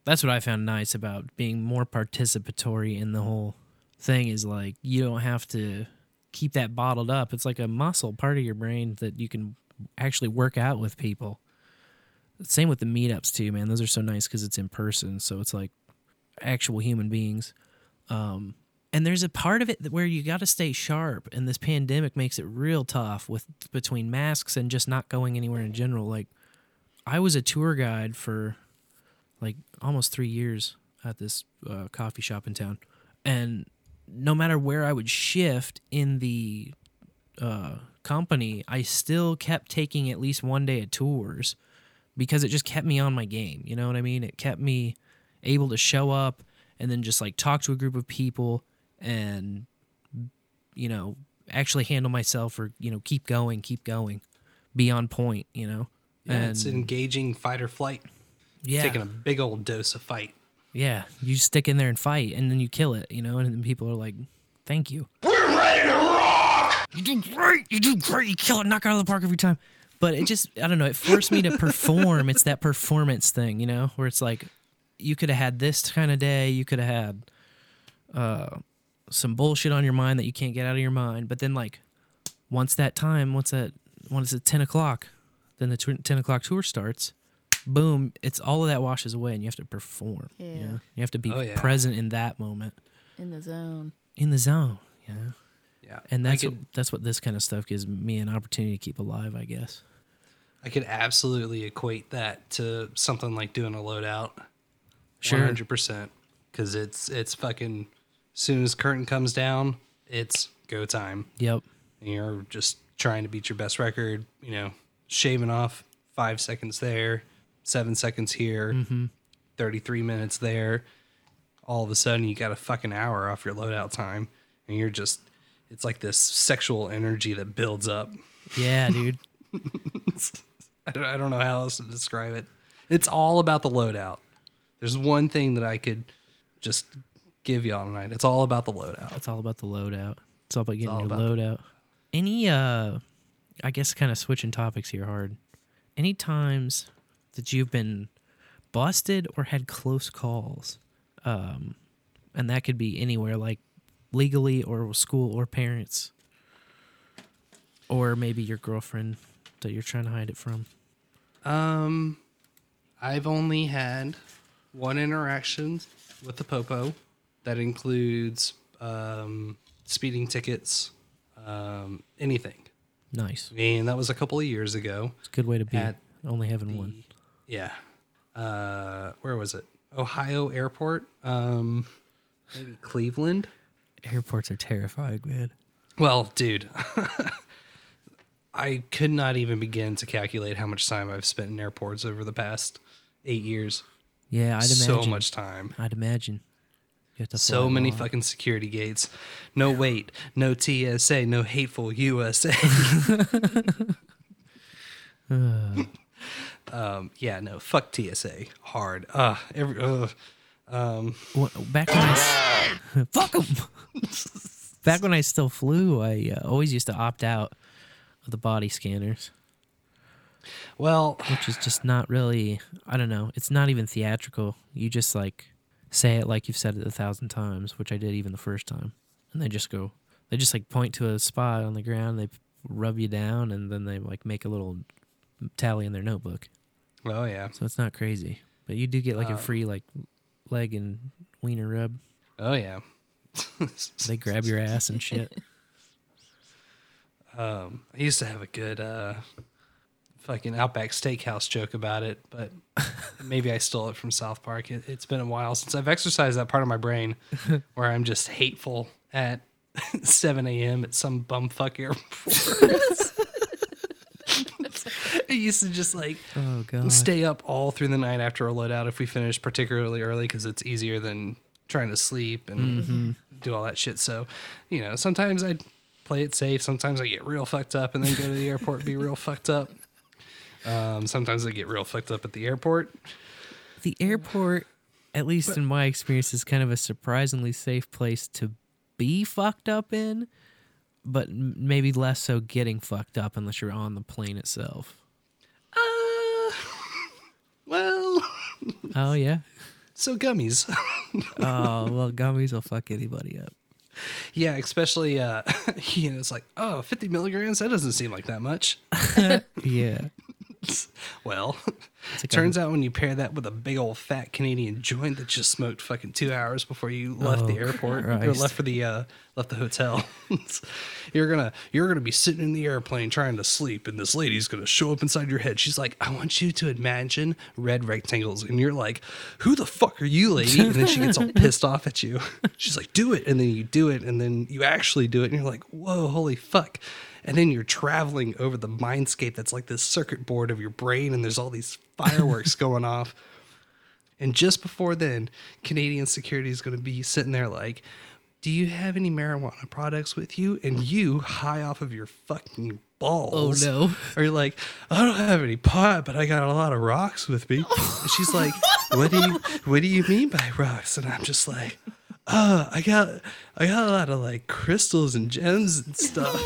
that's what I found nice about being more participatory in the whole thing is like you don't have to keep that bottled up. It's like a muscle part of your brain that you can actually work out with people. Same with the meetups too, man. Those are so nice because it's in person, so it's like actual human beings. Um, and there's a part of it where you got to stay sharp, and this pandemic makes it real tough with between masks and just not going anywhere in general. Like, I was a tour guide for like almost three years at this uh, coffee shop in town, and no matter where I would shift in the uh, company, I still kept taking at least one day of tours because it just kept me on my game. You know what I mean? It kept me able to show up and then just like talk to a group of people and you know actually handle myself or you know keep going, keep going, be on point. You know. Yeah, it's engaging fight or flight. Yeah. Taking a big old dose of fight. Yeah, you stick in there and fight, and then you kill it, you know, and then people are like, "Thank you." We're ready to rock! You do great. You do great. You kill it, knock it out of the park every time. But it just, I don't know. It forced me to perform. It's that performance thing, you know, where it's like, you could have had this kind of day. You could have had uh, some bullshit on your mind that you can't get out of your mind. But then, like, once that time, once that, once it's ten o'clock, then the tw- ten o'clock tour starts. Boom! It's all of that washes away, and you have to perform. Yeah. You, know? you have to be Oh, yeah. present in that moment, In the zone. in the zone. Yeah. Yeah. And that's could, what, that's what this kind of stuff gives me an opportunity to keep alive, I guess. I could absolutely equate that to something like doing a loadout. Sure. 100%. Because it's, it's fucking, as soon as curtain comes down, it's go time. Yep. And you're just trying to beat your best record, you know, shaving off five seconds there, seven seconds here, Mm-hmm. 33 minutes there. All of a sudden, you got a fucking hour off your loadout time. And you're just, it's like this sexual energy that builds up. Yeah, dude. I don't, I don't know how else to describe it. It's all about the loadout. There's one thing that I could just give y'all tonight. It's all about the loadout. It's all about the loadout. It's all about getting all your about loadout. Any uh I guess kind of switching topics here hard. Any times that you've been busted or had close calls? Um and that could be anywhere like legally or school or parents. Or maybe your girlfriend that you're trying to hide it from. Um, I've only had one interaction with the popo. That includes um, speeding tickets, um, anything. Nice. And that was a couple of years ago. It's a good way to be. At Only having one. Yeah. Uh, where was it? Ohio Airport. Um, maybe Cleveland. Airports are terrifying, man. Well, dude, I could not even begin to calculate how much time I've spent in airports over the past eight years. Yeah, I'd imagine. so much time. I'd imagine. You have to So many fucking security gates. No wait, no TSA, no hateful USA. um, yeah, no, fuck TSA. Hard. Uh, every, uh, um, back when I fuck 'em. back when I still flew, I uh, always used to opt out of the body scanners, well, which is just not really. I don't know. It's not even theatrical. You just like say it like you've said it a thousand times, which I did even the first time, and they just go. They just like point to a spot on the ground. They rub you down, and then they like make a little tally in their notebook. oh yeah. So it's not crazy, but you do get like a Um, free like leg and wiener rub. Oh yeah. They grab your ass and shit. Um, I used to have a good uh, fucking Outback Steakhouse joke about it, but maybe I stole it from South Park. It, it's been a while since I've exercised that part of my brain where I'm just hateful at 7 a.m. at some bumfuck airport. I used to just like Oh god. stay up all through the night after a loadout if we finished particularly early because it's easier than trying to sleep and mm-hmm. do all that shit. So, you know, sometimes I play it safe. Sometimes I get real fucked up and then go to the airport and be real fucked up. Um, sometimes they get real fucked up at the airport. The airport, at least in my experience, is kind of a surprisingly safe place to be fucked up in, but m- maybe less so getting fucked up unless you're on the plane itself. Uh, well, Oh yeah. so gummies. Oh well, gummies will fuck anybody up. yeah, especially, uh, you know, it's like, oh, 50 milligrams? That doesn't seem like that much. Yeah. Well, it turns out when you pair that with a big old fat Canadian joint that just smoked fucking two hours before you left the Oh, airport or Christ. left for the uh, left the hotel, you're gonna you're gonna be sitting in the airplane trying to sleep, and this lady's gonna show up inside your head. She's like, "I want you to imagine red rectangles," and you're like, "Who the fuck are you, lady?" And then she gets all pissed off at you. She's like, "Do it," and then you do it, and then you actually do it, and you're like, "Whoa, holy fuck!" And then you're traveling over the mindscape that's like this circuit board of your brain and there's all these fireworks going off. And just before then canadian security is going to be sitting there like do you have any marijuana products with you? And you high off of your fucking balls Oh, no. are you like i don't have any pot but i got a lot of rocks with me. And she's like what do you what do you mean by rocks? And i'm just like uh, I got I got a lot of like crystals and gems and stuff.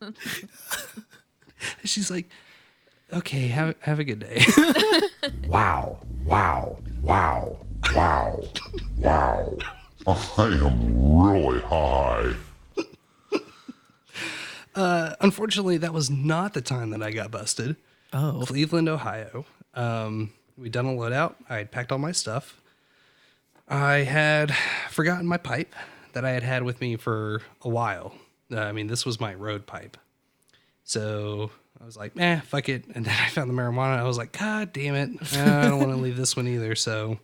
She's like, okay, have have a good day. Wow, wow, wow, wow, wow. I am really high. Uh, unfortunately, that was not the time that I got busted. Oh. Cleveland, Ohio. Um, we'd done a loadout. I had packed all my stuff. I had forgotten my pipe that I had had with me for a while. Uh, I mean, this was my road pipe. So I was like, eh, fuck it. And then I found the marijuana. I was like, God damn it. I don't want to leave this one either. So,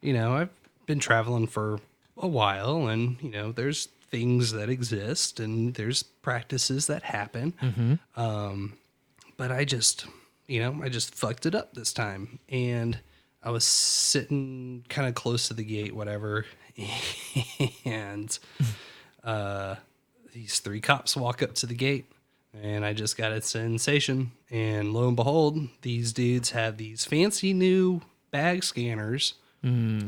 you know, I've been traveling for a while and, you know, there's things that exist and there's practices that happen. Mm-hmm. Um, but I just, you know, I just fucked it up this time. And I was sitting kind of close to the gate, whatever. And uh, these three cops walk up to the gate. And I just got a sensation. And lo and behold, these dudes have these fancy new bag scanners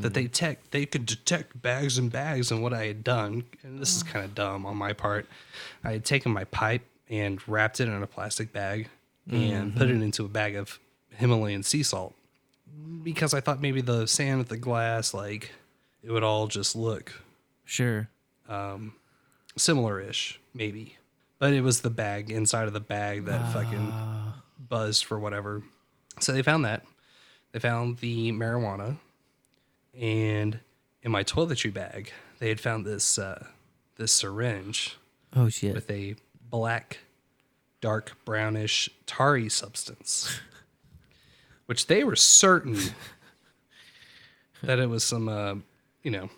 that they tech they could detect bags and bags and what I had done. And this is kind of dumb on my part. I had taken my pipe and wrapped it in a plastic bag and put it into a bag of Himalayan sea salt because I thought maybe the sand with the glass, like it would all just look Sure. um, similar-ish, maybe. But it was the bag inside of the bag that fucking buzzed for whatever. So they found that. They found the marijuana, and in my toiletry bag, they had found this uh, this syringe Oh shit. with a black, dark brownish tarry substance, which they were certain that it was some, uh, you know,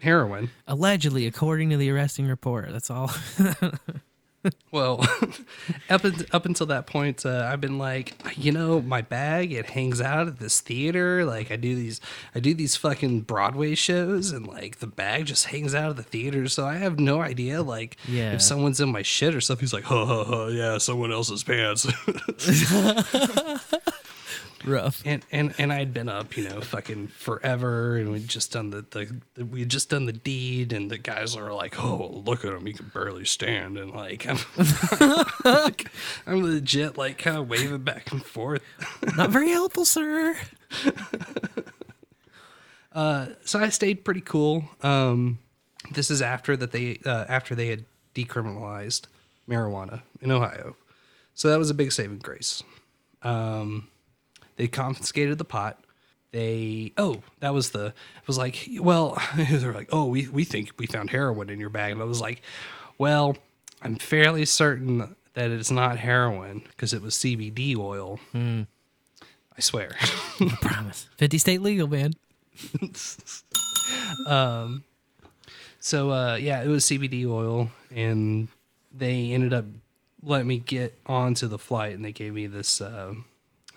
heroin. Allegedly, according to the arresting report. That's all. Well, up un- up until that point, uh, I've been like, you know, my bag it hangs out at this theater. Like I do these, I do these fucking Broadway shows, and like the bag just hangs out of the theater. So I have no idea, like, Yeah. if someone's in my shit or something, he's like, ha ha ha, yeah, someone else's pants. Rough. and and and I'd been up, you know, fucking forever, and we'd just done the, the, the we'd just done the deed, and the guys are like, "Oh, look at him, he can barely stand," and like I'm, like, I'm legit like kind of waving back and forth. Not very helpful, sir. Uh, so I stayed pretty cool. Um, this is after that they uh, after they had decriminalized marijuana in Ohio, so that was a big saving grace. Um, they confiscated the pot. They oh that was the it was like well they're like oh we we think we found heroin in your bag and I was like well I'm fairly certain that it's not heroin because it was CBD oil. I swear. Promise. 50 state legal, man. um, so uh, yeah, it was CBD oil, and they ended up letting me get onto the flight, and they gave me this. Uh,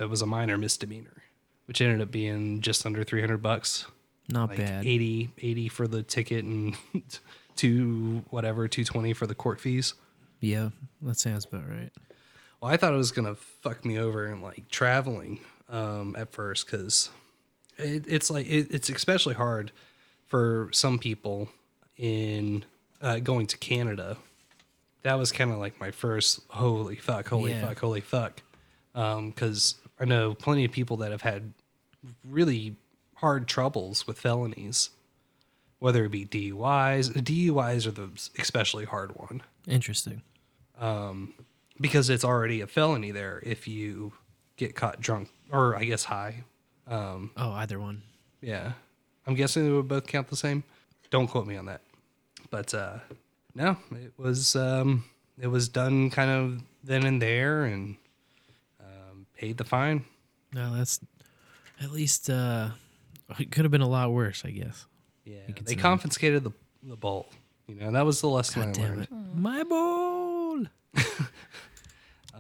it was a minor misdemeanor, which ended up being just under three hundred bucks. Not like bad. 80, 80 for the ticket and two whatever two twenty for the court fees. Yeah, that sounds about right. Well, I thought it was gonna fuck me over in like traveling um, at first because it, it's like it, it's especially hard for some people in uh, going to Canada. That was kind of like my first holy fuck, holy Yeah. fuck, holy fuck, because I know plenty of people that have had really hard troubles with felonies, whether it be DUIs. DUIs are the especially hard one. Interesting. Um, because it's already a felony there if you get caught drunk or I guess high. Um, oh, either one. Yeah, I'm guessing they would both count the same. Don't quote me on that. But uh, no, it was um, it was done kind of then and there, and paid the fine. No, that's at least uh, it could have been a lot worse, I guess. Yeah, they say. confiscated the the bowl. You know, that was the lesson God I learned. it. My bowl.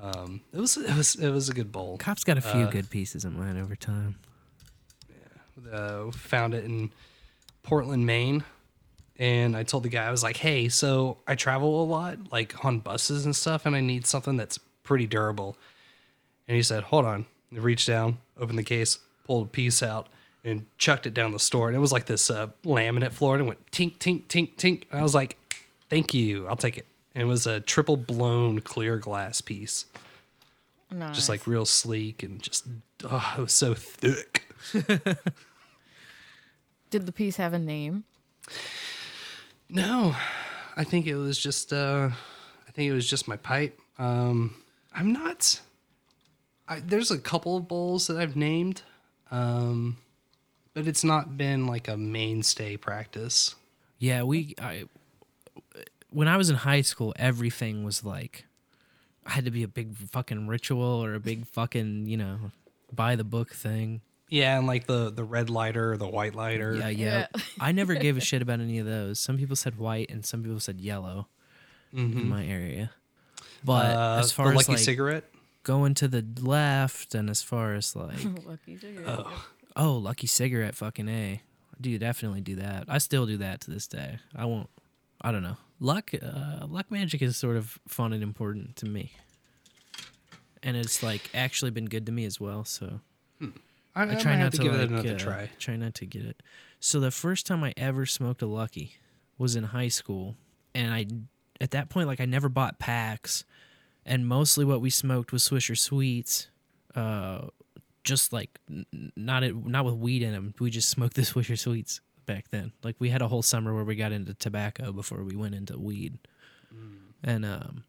Um, it was it was it was a good bowl. Cops got a few Uh, good pieces of mine over time. Yeah, uh, found it in Portland, Maine. And I told the guy, I was like, hey, so I travel a lot, like on buses and stuff, and I need something that's pretty durable. And he said, hold on. He reached down, opened the case, pulled a piece out, and chucked it down the store. And it was like this uh, laminate floor, and it went tink, tink, tink, tink. And I was like, thank you. I'll take it. And it was a triple blown clear glass piece. Nice. Just like real sleek and just, oh, it was so thick. Did the piece have a name? No, I think it was just uh I think it was just my pipe. Um I'm not I there's a couple of bowls that I've named. Um but it's not been like a mainstay practice. Yeah, we. I when I was in high school, everything was like I had to be a big fucking ritual or a big fucking you know buy the book thing. Yeah, and like the the red lighter or the white lighter. Yeah, yeah. I never gave a shit about any of those. Some people said white and some people said yellow in Mhm. my area. But Uh, as far the as lucky like cigarette? Going to the left, and as far as like Lucky cigarette. Oh. oh, lucky cigarette, fucking a, do definitely do that. I still do that to this day. I won't. I don't know. Luck, uh, luck magic is sort of fun and important to me, and it's like actually been good to me as well. So I, I, try not to, give like, it another uh, try. Try not to get it. So the first time I ever smoked a lucky was in high school, and I at that point like I never bought packs, and mostly what we smoked was Swisher Sweets, uh, just like n- not it, not with weed in them. We just smoked the Swisher Sweets back then. Like we had a whole summer where we got into tobacco before we went into weed, and um,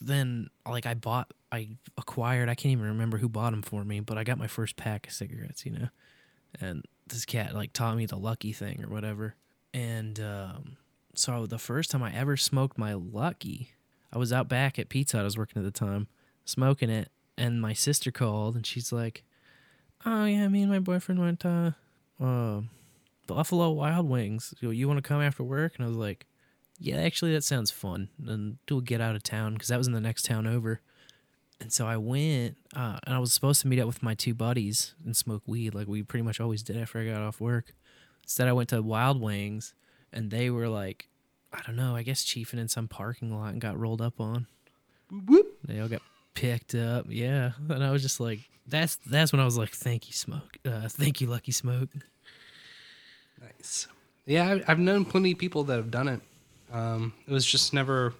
then like I bought, I acquired. I can't even remember who bought them for me, but I got my first pack of cigarettes, you know. And this cat like taught me the lucky thing or whatever. And um, so the first time I ever smoked my lucky, I was out back at Pizza. Hut, I was working at the time, smoking it, and my sister called and she's like, "Oh yeah, me and my boyfriend went to uh, Buffalo Wild Wings. You, you want to come after work?" And I was like, "Yeah, actually, that sounds fun." And we'll get out of town because that was in the next town over. And so I went, uh, and I was supposed to meet up with my two buddies and smoke weed, like we pretty much always did after I got off work. Instead, I went to Wild Wings, and they were like, I don't know, I guess chiefing in some parking lot and got rolled up on. Whoop. They all got picked up, yeah. And I was just like, that's that's when I was like, thank you, smoke, uh, thank you, Lucky Smoke. Nice. Yeah, I've known plenty of people that have done it. Um, it was just never,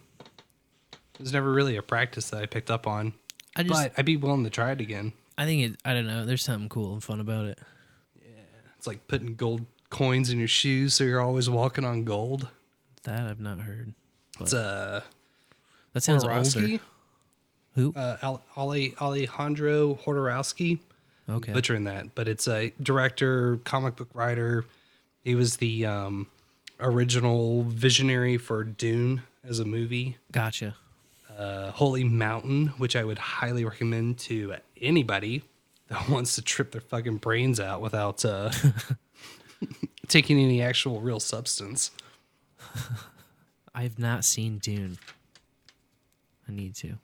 it was never really a practice that I picked up on. I just- but I'd be willing to try it again. I think it. I don't know. There's something cool and fun about it. Yeah, it's like putting gold coins in your shoes so you're always walking on gold. That I've not heard. It's uh, That sounds Jodorowsky. older. Who? Uh, Al- Alejandro Jodorowsky. Okay. Butchering that, but it's a director, comic book writer. He was the um, original visionary for Dune as a movie. Gotcha. Uh, Holy Mountain, which I would highly recommend to anybody that wants to trip their fucking brains out without uh, taking any actual real substance. I've not seen Dune. I need to.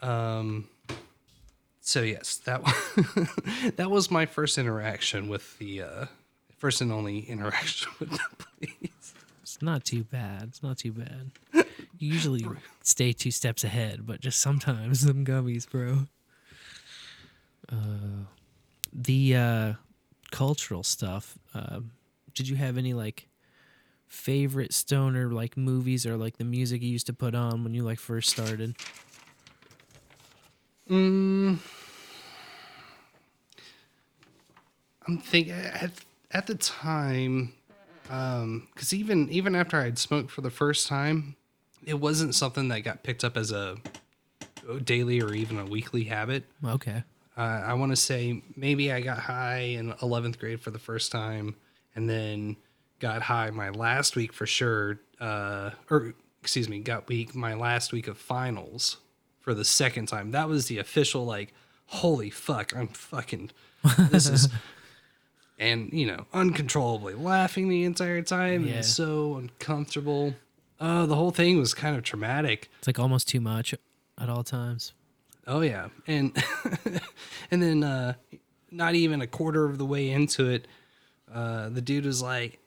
Um, so yes, that was, that was my first interaction with the uh, first and only interaction with the police. It's not too bad. It's not too bad. You usually stay two steps ahead, but just sometimes them gummies, bro. Uh, the uh, cultural stuff. Uh, did you have any like favorite stoner like movies or like the music you used to put on when you like first started? Mm, I'm thinking at at the time, um, because even even after I'd smoked for the first time, it wasn't something that got picked up as a daily or even a weekly habit. Okay. Uh, I want to say maybe I got high in 11th grade for the first time, and then got high my last week for sure. Uh, or excuse me, got week my last week of finals for the second time. That was the official like, holy fuck, I'm fucking. This is. and you know, uncontrollably laughing the entire time Yeah. and so uncomfortable. Uh, the whole thing was kind of traumatic. It's like almost too much at all times. Oh yeah, and and then uh, not even a quarter of the way into it, uh, the dude was like,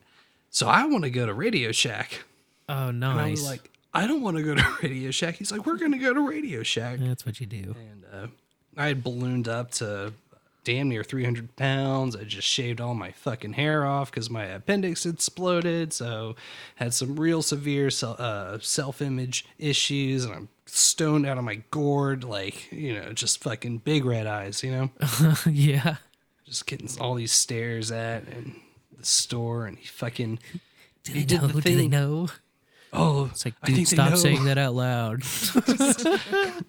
"So I want to go to Radio Shack." Oh, And I was like, "I don't want to go to Radio Shack." He's like, "We're gonna go to Radio Shack." That's what you do. And uh, I had ballooned up to damn near 300 pounds. I just shaved all my fucking hair off because my appendix exploded. So had some real severe uh, self-image issues, and I'm stoned out of my gourd, like you know, just fucking big red eyes, you know, yeah. Just getting all these stares at and the store, and he fucking Do he they did know? the Do they thing. know? Oh, It's like, dude, stop saying that out loud.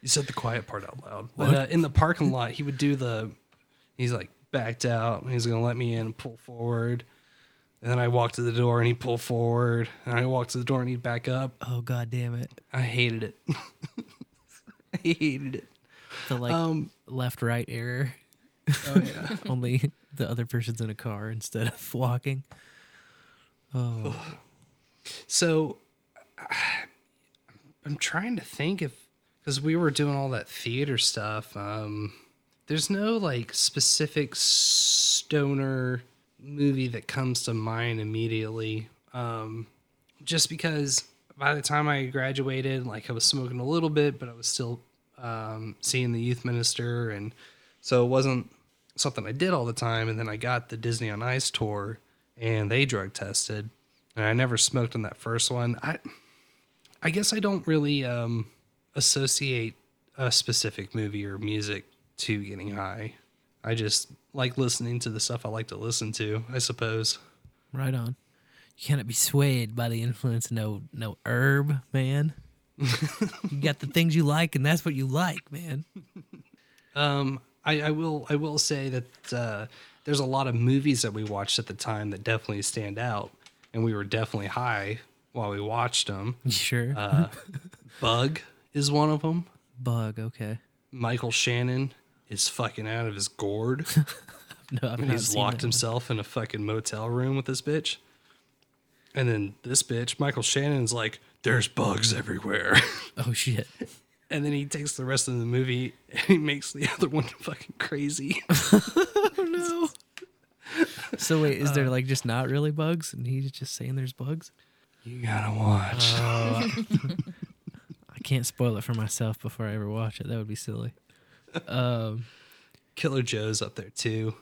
You said the quiet part out loud. But uh, in the parking lot, he would do the. He's like backed out. And he's gonna let me in and pull forward. And then I walked to the door and he pulled forward. And I walked to the door and he'd back up. oh god damn it. I hated it. I hated it. The like Um, left right error. Oh yeah. Only the other person's in a car instead of walking. Oh. So I'm trying to think if because we were doing all that theater stuff. Um, there's no like specific stoner movie that comes to mind immediately. Um, just because by the time I graduated, like I was smoking a little bit, but I was still um, seeing the youth minister, and so it wasn't something I did all the time. And then I got the Disney on Ice tour, and they drug tested, and I never smoked on that first one. I I guess I don't really um, associate a specific movie or music to getting high. I just like listening to the stuff I like to listen to. I suppose. Right on. You cannot be swayed by the influence of no no herb, man. you got the things you like and that's what you like, man. Um, I, I will I will say that uh, there's a lot of movies that we watched at the time that definitely stand out, and we were definitely high while we watched them. Sure. Uh, Bug is one of them. Bug, okay. Michael Shannon is fucking out of his gourd. No, I've and he's locked himself in a fucking motel room with this bitch. And then this bitch, Michael Shannon's like, "There's bugs everywhere." Oh shit. And then he takes the rest of the movie and he makes the other one fucking crazy. no. So wait, is Uh, there like just not really bugs and he's just saying there's bugs? You gotta watch. Uh, I can't spoil it for myself before I ever watch it. That would be silly. Um, Killer Joe's up there too.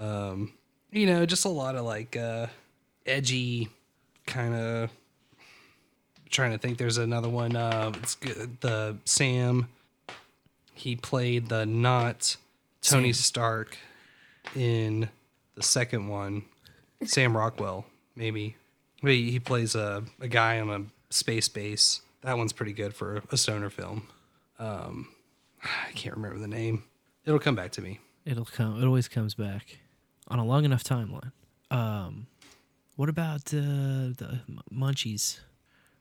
Um, you know, just a lot of like uh, edgy kind of. Trying to think, there's another one. Uh, it's good. The Sam. He played the not Tony Sam. Stark in the second one. Sam Rockwell, maybe. He he plays a, a guy on a space base. That one's pretty good for a stoner film. Um, I can't remember the name. It'll come back to me. it'll come. It always comes back on a long enough timeline. Um, what about uh, the munchies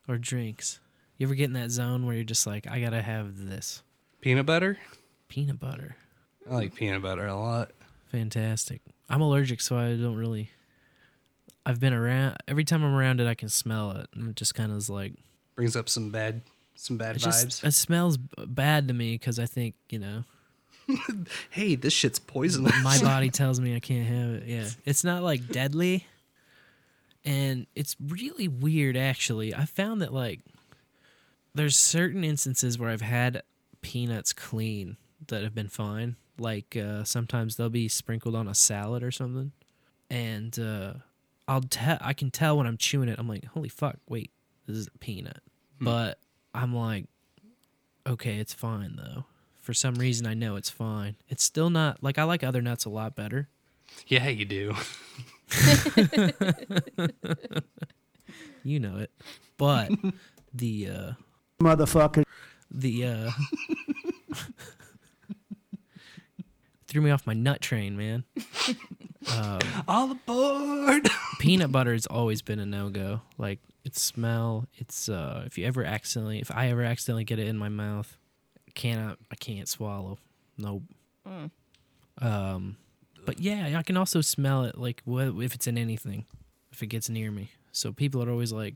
or drinks? You ever get in that zone where you're just like, I gotta have this Peanut butter? peanut butter? I like peanut butter a lot. Fantastic. I'm allergic, so I don't really. I've been around. Every time I'm around it, I can smell it, and it just kind of is like Brings up some bad some bad it vibes. just it smells bad to me because I think you know hey, this shit's poisonous. my body tells me I can't have it. Yeah, it's not like deadly, and it's really weird. Actually, I found that like there's certain instances where I've had peanuts clean that have been fine. Like uh, sometimes they'll be sprinkled on a salad or something, and uh, I'll tell I can tell when I'm chewing it. I'm like, holy fuck, wait, this is a peanut. Hmm. But I'm like, okay, it's fine though. For some reason, I know it's fine. It's still not like I like other nuts a lot better. yeah, you do. You know it, but the uh, Motherfucker. the uh, threw me off my nut train, man. Um, All aboard! peanut butter has always been a no go. Like its smell, it's uh, if you ever accidentally, if I ever accidentally get it in my mouth, cannot, I can't swallow. Nope. Mm. Um, but yeah, I can also smell it. Like what if it's in anything, if it gets near me. So people are always like,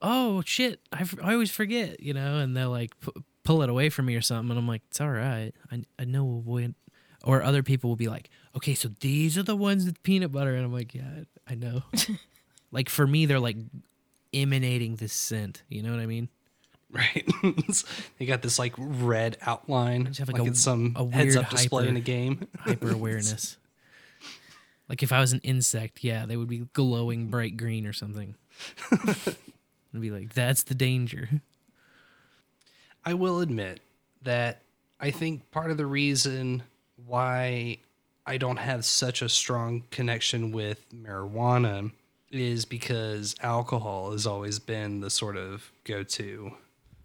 "Oh shit, I, f- I always forget," you know, and they'll like pu- pull it away from me or something, and I'm like, "It's all right. I I know when." Or other people will be like, "Okay, so these are the ones with peanut butter," and I'm like, "Yeah, I know." like for me, they're like emanating this scent. You know what I mean? Right. they got this like red outline, have, like, like, a- it's some a heads weird up display in hyper- a game. Hyper awareness. Like if I was an insect, yeah, they would be glowing bright green or something. I'd be like, "That's the danger." I will admit that I think part of the reason why I don't have such a strong connection with marijuana is because alcohol has always been the sort of go-to.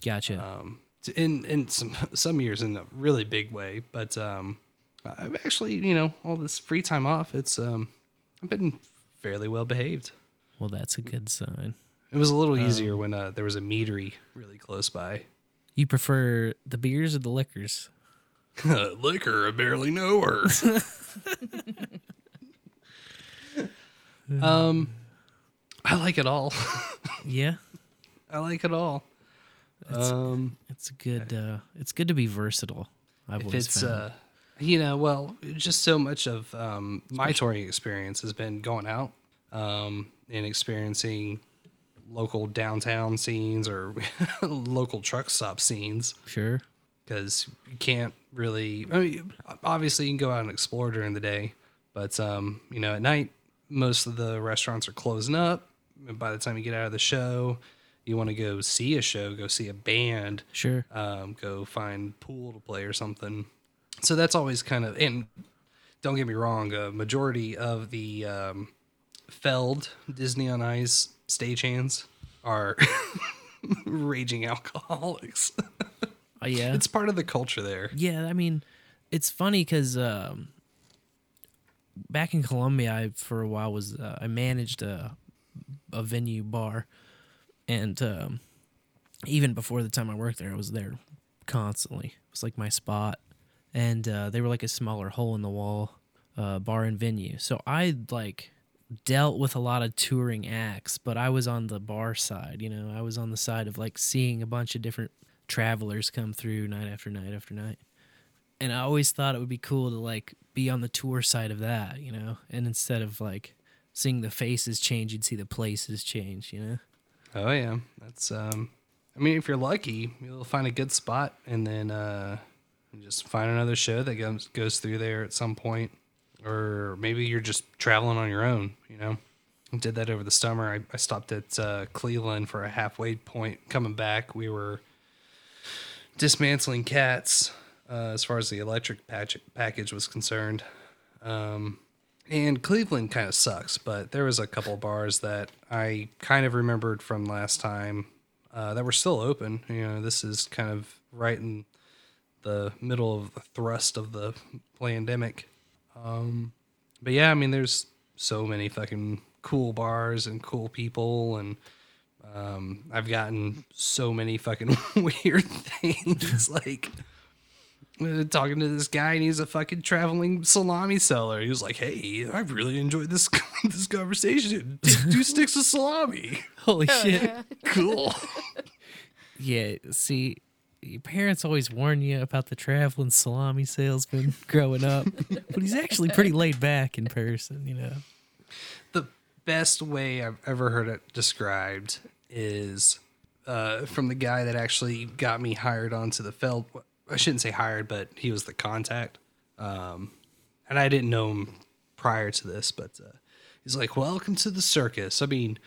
Gotcha. Um, in in some some years in a really big way, but um, I've actually you know all this free time off. It's um, I've been fairly well behaved. Well, that's a good sign. It was a little Um, easier when uh, there was a meadery really close by. You prefer the beers or the liquors? Liquor, I barely know her. um, I like it all. Yeah, I like it all. um, it's good. Uh, it's good to be versatile. I've if always it's found. uh, you know, well, just so much of um, my touring experience has been going out um, and experiencing local downtown scenes or local truck stop scenes. sure. because you can't really. I mean, obviously you can go out and explore during the day, but um, you know, at night most of the restaurants are closing up. And by the time you get out of the show, you want to go see a show, go see a band, Sure. um, go find pool to play or something. So that's always kind of. And don't get me wrong, a majority of the um, Feld Disney on Ice stagehands are raging alcoholics. Oh yeah. It's part of the culture there. Yeah, I mean, it's funny because um, back in Columbia, I for a while was uh, I managed a a venue bar, and um, even before the time I worked there, I was there constantly. It was like my spot, and uh, they were like a smaller hole in the wall uh, bar and venue. So I like dealt with a lot of touring acts, but I was on the bar side. You know, I was on the side of like seeing a bunch of different travelers come through night after night after night and I always thought it would be cool to like be on the tour side of that, you know. And instead of like seeing the faces change, you'd see the places change, you know. Oh yeah, that's. um I mean, if you're lucky, you'll find a good spot, and then uh just find another show that goes goes through there at some point, or maybe you're just traveling on your own. You know, I did that over the summer. I, I stopped at uh, Cleveland for a halfway point. Coming back, we were dismantling cats uh, as far as the electric patch- package was concerned. Um, and Cleveland kind of sucks, but there was a couple bars that I kind of remembered from last time uh, that were still open. You know, this is kind of right in the middle of the thrust of the pandemic. Um, but yeah, I mean, there's so many fucking cool bars and cool people, and um, I've gotten so many fucking weird things like uh, talking to this guy and he's a fucking traveling salami seller. He was like, "Hey, I really enjoyed this this conversation. Take two sticks of salami. Holy shit. Cool." Yeah, see, your parents always warn you about the traveling salami salesman growing up, but he's actually pretty laid back in person, you know. the best way I've ever heard it described is uh, from the guy that actually got me hired onto the Feld. I shouldn't say hired, but he was the contact. Um, and I didn't know him prior to this, but uh, he's like, "Welcome to the circus." I mean,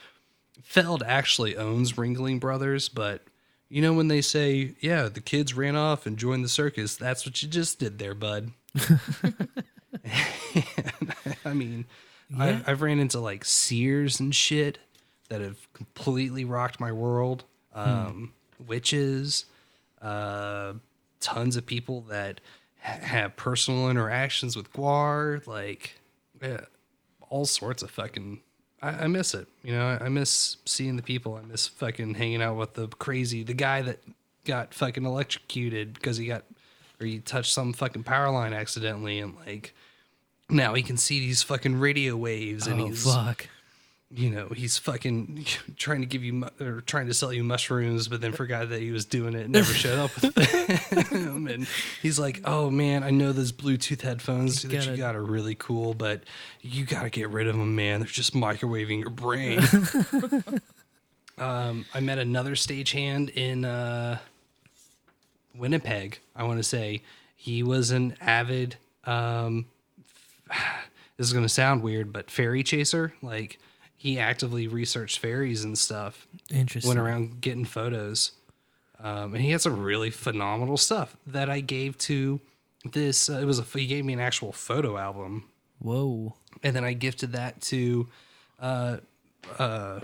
Feld actually owns Ringling Brothers, but you know when they say, "Yeah, the kids ran off and joined the circus," that's what you just did there, bud. I mean, Yeah. I've, I've ran into like seers and shit that have completely rocked my world. um, witches, uh, tons of people that ha- have personal interactions with GWAR, like yeah, all sorts of fucking. I, I miss it, you know. I, I miss seeing the people. I miss fucking hanging out with the crazy, the guy that got fucking electrocuted because he got or he touched some fucking power line accidentally, and like now he can see these fucking radio waves, and oh he's fuck. You know, he's fucking trying to give you or trying to sell you mushrooms, but then forgot that he was doing it and never showed up with them. And he's like, "Oh man, I know those Bluetooth headphones that gotta- you got are really cool, but you got to get rid of them, man. They're just microwaving your brain." um, I met another stagehand in uh, Winnipeg. I want to say he was an avid. Um, this is going to sound weird, but fairy chaser. Like he actively researched fairies and stuff. Interesting. Went around getting photos, um, and he had some really phenomenal stuff that I gave to this. Uh, it was a he gave me an actual photo album, Whoa. and then I gifted that to uh, uh,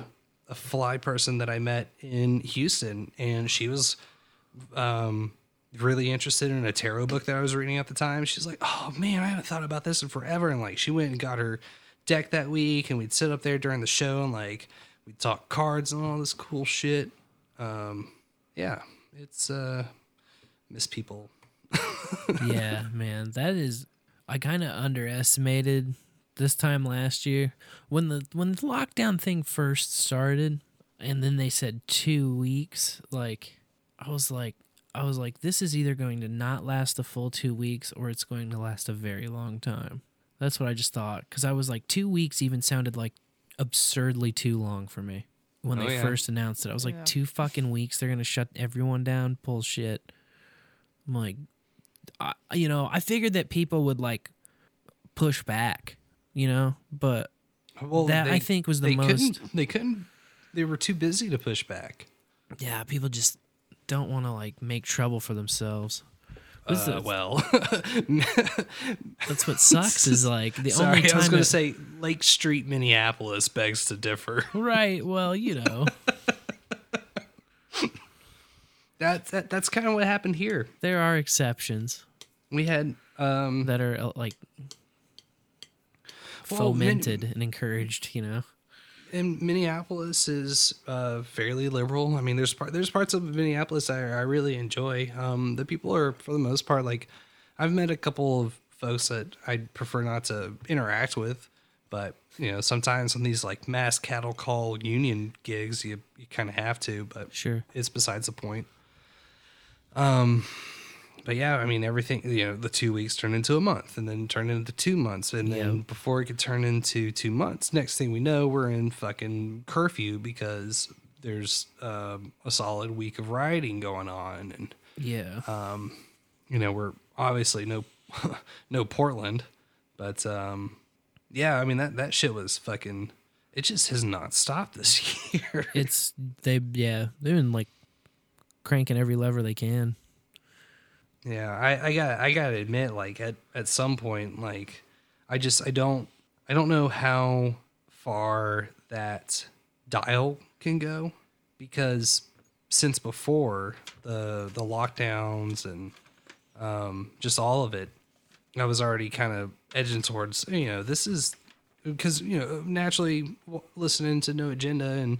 a fly person that I met in Houston, and she was um, really interested in a tarot book that I was reading at the time. She's like, "Oh man, I haven't thought about this in forever," and like she went and got her deck that week, and we'd sit up there during the show and like we'd talk cards and all this cool shit. Um, yeah, it's uh, miss people. yeah, man, that is. I kind of underestimated this time last year when the when the lockdown thing first started, and then they said two weeks. Like, I was like, I was like, this is either going to not last a full two weeks or it's going to last a very long time. That's what I just thought because I was like, two weeks even sounded like absurdly too long for me when Oh, they yeah. first announced it. I was like, Yeah. two fucking weeks. They're gonna shut everyone down. Bullshit. I'm like, I, you know, I figured that people would like push back, you know, but Well, that I think was the they most. Couldn't, they couldn't. They were too busy to push back. Yeah, people just don't want to like make trouble for themselves. What's Uh, well, that's what sucks. Is like the Sorry, only time I was going to say Lake Street, Minneapolis begs to differ. right. Well, you know, That, that that's kind of what happened here. there are exceptions We had um that are uh, like Well, fomented and encouraged. You know. In Minneapolis is uh, fairly liberal. I mean, there's part there's parts of Minneapolis I, I really enjoy. Um, the people are for the most part like I've met a couple of folks that I'd prefer not to interact with, but you know sometimes on these like mass cattle call union gigs you you kind of have to. But Sure. it's besides the point. Um, but yeah, I mean everything. You know, the two weeks turned into a month, and then turned into two months, and then Yeah. before it could turn into two months, next thing we know, we're in fucking curfew because there's um, a solid week of rioting going on, and Yeah. um, you know we're obviously no no Portland, but um, yeah, I mean that that shit was fucking. It just has not stopped this year. it's they yeah they've been like cranking every lever they can. Yeah, I, I got I gotta admit, like at, at some point, like I just I don't I don't know how far that dial can go because since before the the lockdowns and um, just all of it, I was already kind of edging towards you know this is because you know naturally listening to No Agenda and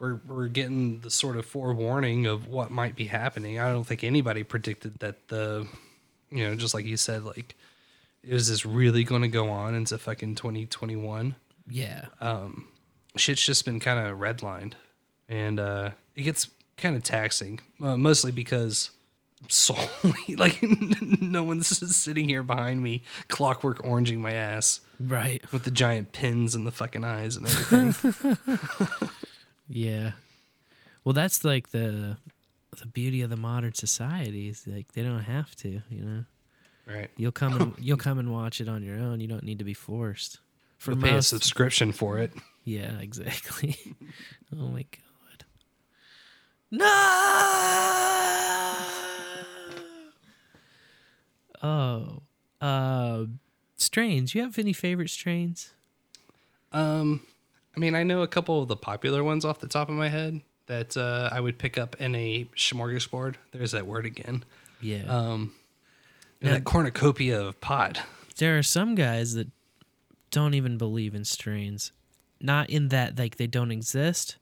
we're we're getting the sort of forewarning of what might be happening. I don't think anybody predicted that the you know just like you said like is this really going to go on into fucking 2021? Yeah. Um, shit's just been kind of redlined, and uh, it gets kind of taxing, uh, mostly because solely like no one's sitting here behind me, clockwork oranging my ass, Right. with the giant pins in the fucking eyes and everything. Yeah. Well, that's like the the beauty of the modern society is like they don't have to, you know. right. You'll come and you'll come and watch it on your own. You don't need to be forced. For You'll pay a most, subscription for it. yeah, exactly. oh my god. No. Oh, uh, strains. You have any favorite strains? Um, I mean, I know a couple of the popular ones off the top of my head that uh, I would pick up in a smorgasbord. There's that word again. Yeah. Um, Now- that cornucopia of pot. there are some guys that don't even believe in strains. Not in that like they don't exist,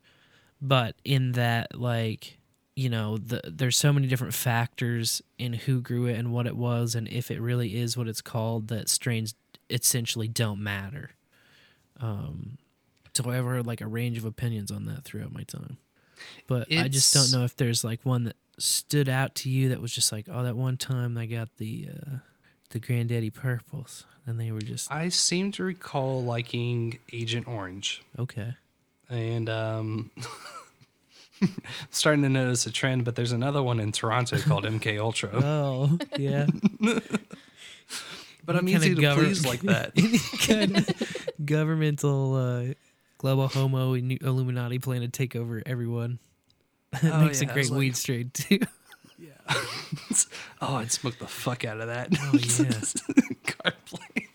but in that like you know the, there's so many different factors in who grew it and what it was and if it really is what it's called that strains essentially don't matter. Um, so I've heard like a range of opinions on that throughout my time, but I just don't know if there's like one that stood out to you that was just like oh that one time I got the. Uh, the Granddaddy Purples, and they were just I seem to recall liking Agent Orange. okay. and um, starting to notice a trend. But there's another one in Toronto called MK Ultra. Oh yeah, but I'm easy to gover- please like that. Any kind of governmental uh, global homo and Illuminati plan to take over everyone. It Oh, makes yeah, a I great was like- weed strain too. Yeah. oh, I'd smoke the fuck out of that. Oh yeah. Card play.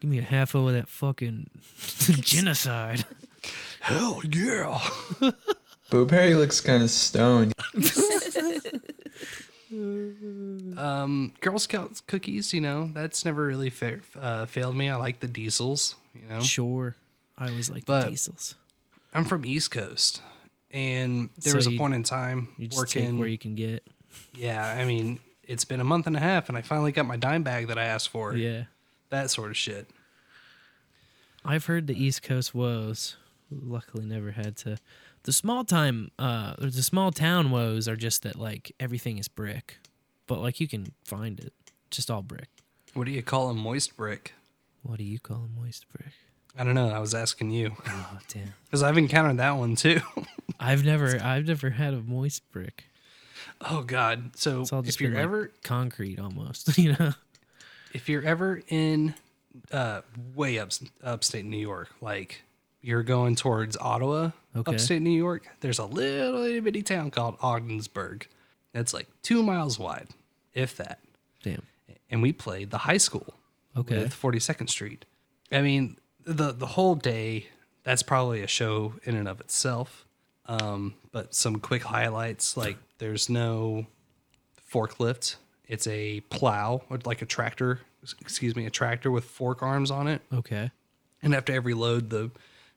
Give me a half of that fucking genocide. Hell yeah. Blueberry looks kind of stoned. Um, Girl Scout cookies, you know, that's never really fa- uh, failed me. I like the diesels, you know. Sure, I always like But- the diesels. I'm from East Coast, and there So was a you- point in time You just working. take where you can get. Yeah, I mean, it's been a month and a half, and I finally got my dime bag that I asked for. Yeah, That sort of shit. I've heard the East Coast woes. Luckily, never had to. The small time, uh, or the small town woes are just that like everything is brick, but like you can find it, just all brick. What do you call a moist brick? What do you call a moist brick? I don't know. I was asking you Oh damn! because I've encountered that one too. I've never, I've never had a moist brick. oh God! So It's all just if you're like, ever concrete almost, you know. if you're ever in uh, way up upstate New York, like you're going towards Ottawa, Okay. upstate New York, there's a little itty bitty town called Ogdensburg. That's like two miles wide, if that. Damn. And we played the high school. Okay. With 42nd Street. I mean, the the whole day. That's probably a show in and of itself. Um, but some quick highlights like there's no forklift. It's a plow, or like a tractor. Excuse me, a tractor with fork arms on it. Okay. And after every load, the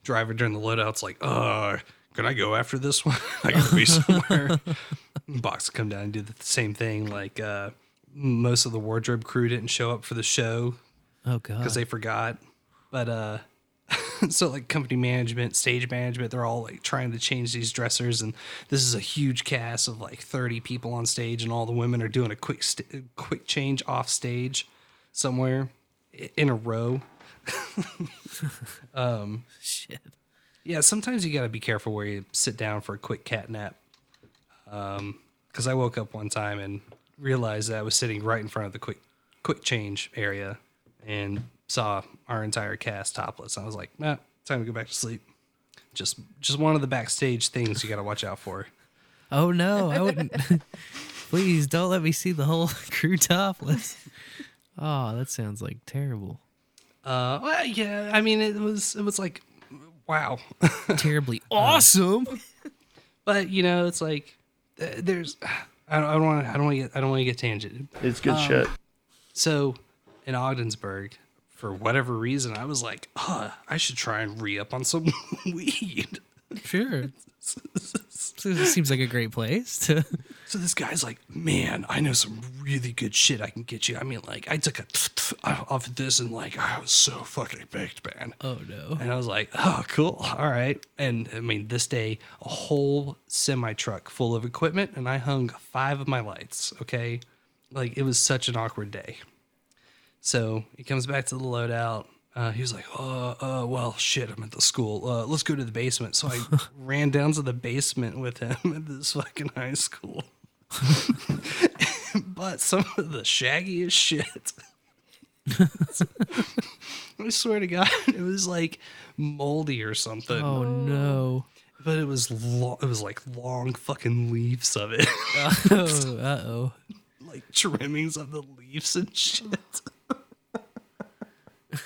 driver during the loadout's like, "Uh, can I go after this one? I gotta be somewhere." Box come down and do the same thing. Like uh, most of the wardrobe crew didn't show up for the show Oh god. because they forgot. But uh, so like company management, stage management, they're all like trying to change these dressers, and this is a huge cast of like thirty people on stage, and all the women are doing a quick st- quick change off stage somewhere in a row. um, Shit. yeah, sometimes you got to be careful where you sit down for a quick cat nap. Um, because I woke up one time and realized that I was sitting right in front of the quick quick change area and saw our entire cast topless. I was like, nah, time to go back to sleep. Just just one of the backstage things you got to watch out for. Oh no, I wouldn't. Please don't let me see the whole crew topless. Oh, that sounds like terrible. Uh, well, yeah, I mean, it was it was like, wow, Terribly awesome. but you know, it's like uh, there's I don't I don't want I don't want to get I don't want to get tangented. It's good Um, shit. So in Ogdensburg, for whatever reason, I was like, huh, I should try and re up on some weed. Sure. So it seems like a great place to. So this guy's like, man, I know some really good shit I can get you. I mean, like, I took a off of this and like, I was so fucking baked, man. Oh no. And I was like, oh, cool. All right. And I mean, this day, a whole semi truck full of equipment, and I hung five of my lights. Okay. Like, it was such an awkward day. So he comes back to the loadout. Uh, he was like, uh, uh, well, shit, I'm at the school. Uh, let's go to the basement. So I ran down to the basement with him at this fucking high school. but some of the shaggiest shit. I swear to God, it was like moldy or something. Oh no. But it was lo- it was like long fucking leaves of it, Oh, uh oh. like trimmings of the leaves and shit.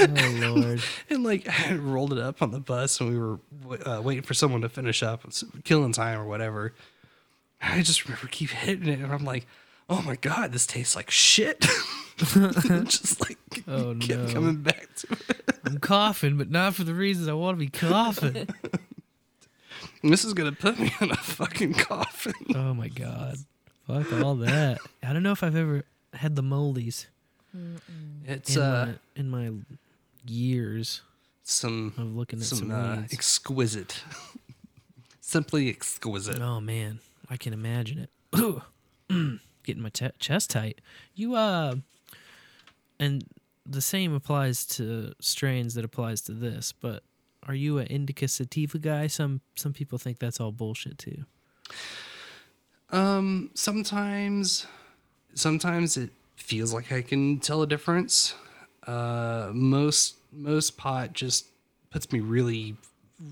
Oh lord. And like I rolled it up on the bus, and we were uh, waiting for someone to finish up, killing time or whatever. I just remember keep hitting it, and I'm like, oh my god, this tastes like shit. just like Oh, kept no. coming back to it. I'm coughing, but not for the reasons I want to be coughing. This is gonna put me in a fucking coffin. oh my god. Fuck all that. I don't know if I've ever had the moldies. It's in uh my, in my years some of looking at some, some uh, exquisite, simply exquisite. Oh man, I can imagine it. Getting my te- chest tight. You uh, and the same applies to strains that applies to this. But are you an indica sativa guy? Some some people think that's all bullshit too. Um, sometimes, sometimes it feels like I can tell a difference. Uh, most most pot just puts me really,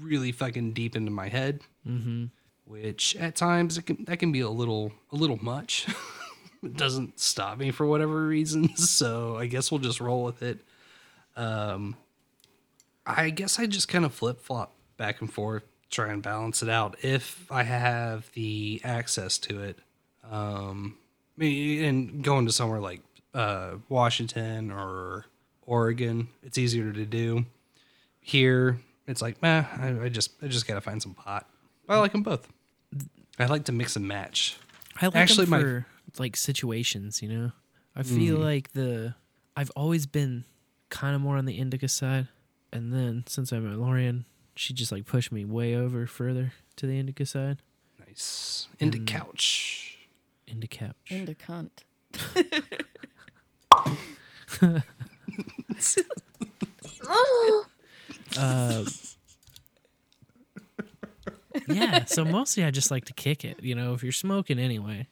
really fucking deep into my head, Mm-hmm. which at times it can that can be a little a little much. it doesn't stop me for whatever reasons, so I guess we'll just roll with it. Um, I guess I just kind of flip flop back and forth, try and balance it out if I have the access to it. Um, I mean, and going to somewhere like uh, Washington or Oregon, it's easier to do. Here, it's like, meh, I, I just I just gotta find some pot. I like them both. I like to mix and match. I like Actually, them my- like situations. You know, I feel Mm. like the I've always been kind of more on the indica side, and then since I met Lorian, she just like pushed me way over further to the indica side. Nice into And- couch. Into couch. Into cunt. Uh, yeah, so mostly I just like to kick it. You know, if you're smoking anyway,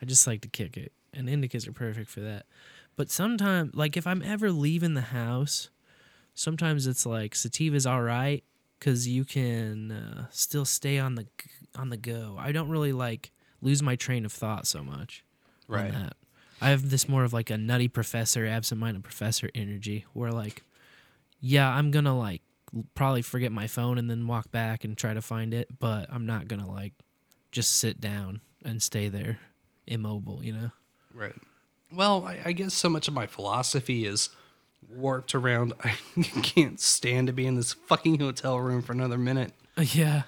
I just like to kick it. And indicas are perfect for that. But sometimes, like if I'm ever leaving the house, sometimes it's like sativa's all right because you can uh, still stay on the on the go. I don't really like lose my train of thought so much. Right. I have this more of like a nutty professor, absent-minded professor energy, where like, yeah, I'm gonna like probably forget my phone and then walk back and try to find it, but I'm not gonna like just sit down and stay there immobile, you know? Right. Well, I, I guess so much of my philosophy is warped around. I can't stand to be in this fucking hotel room for another minute. Uh, yeah.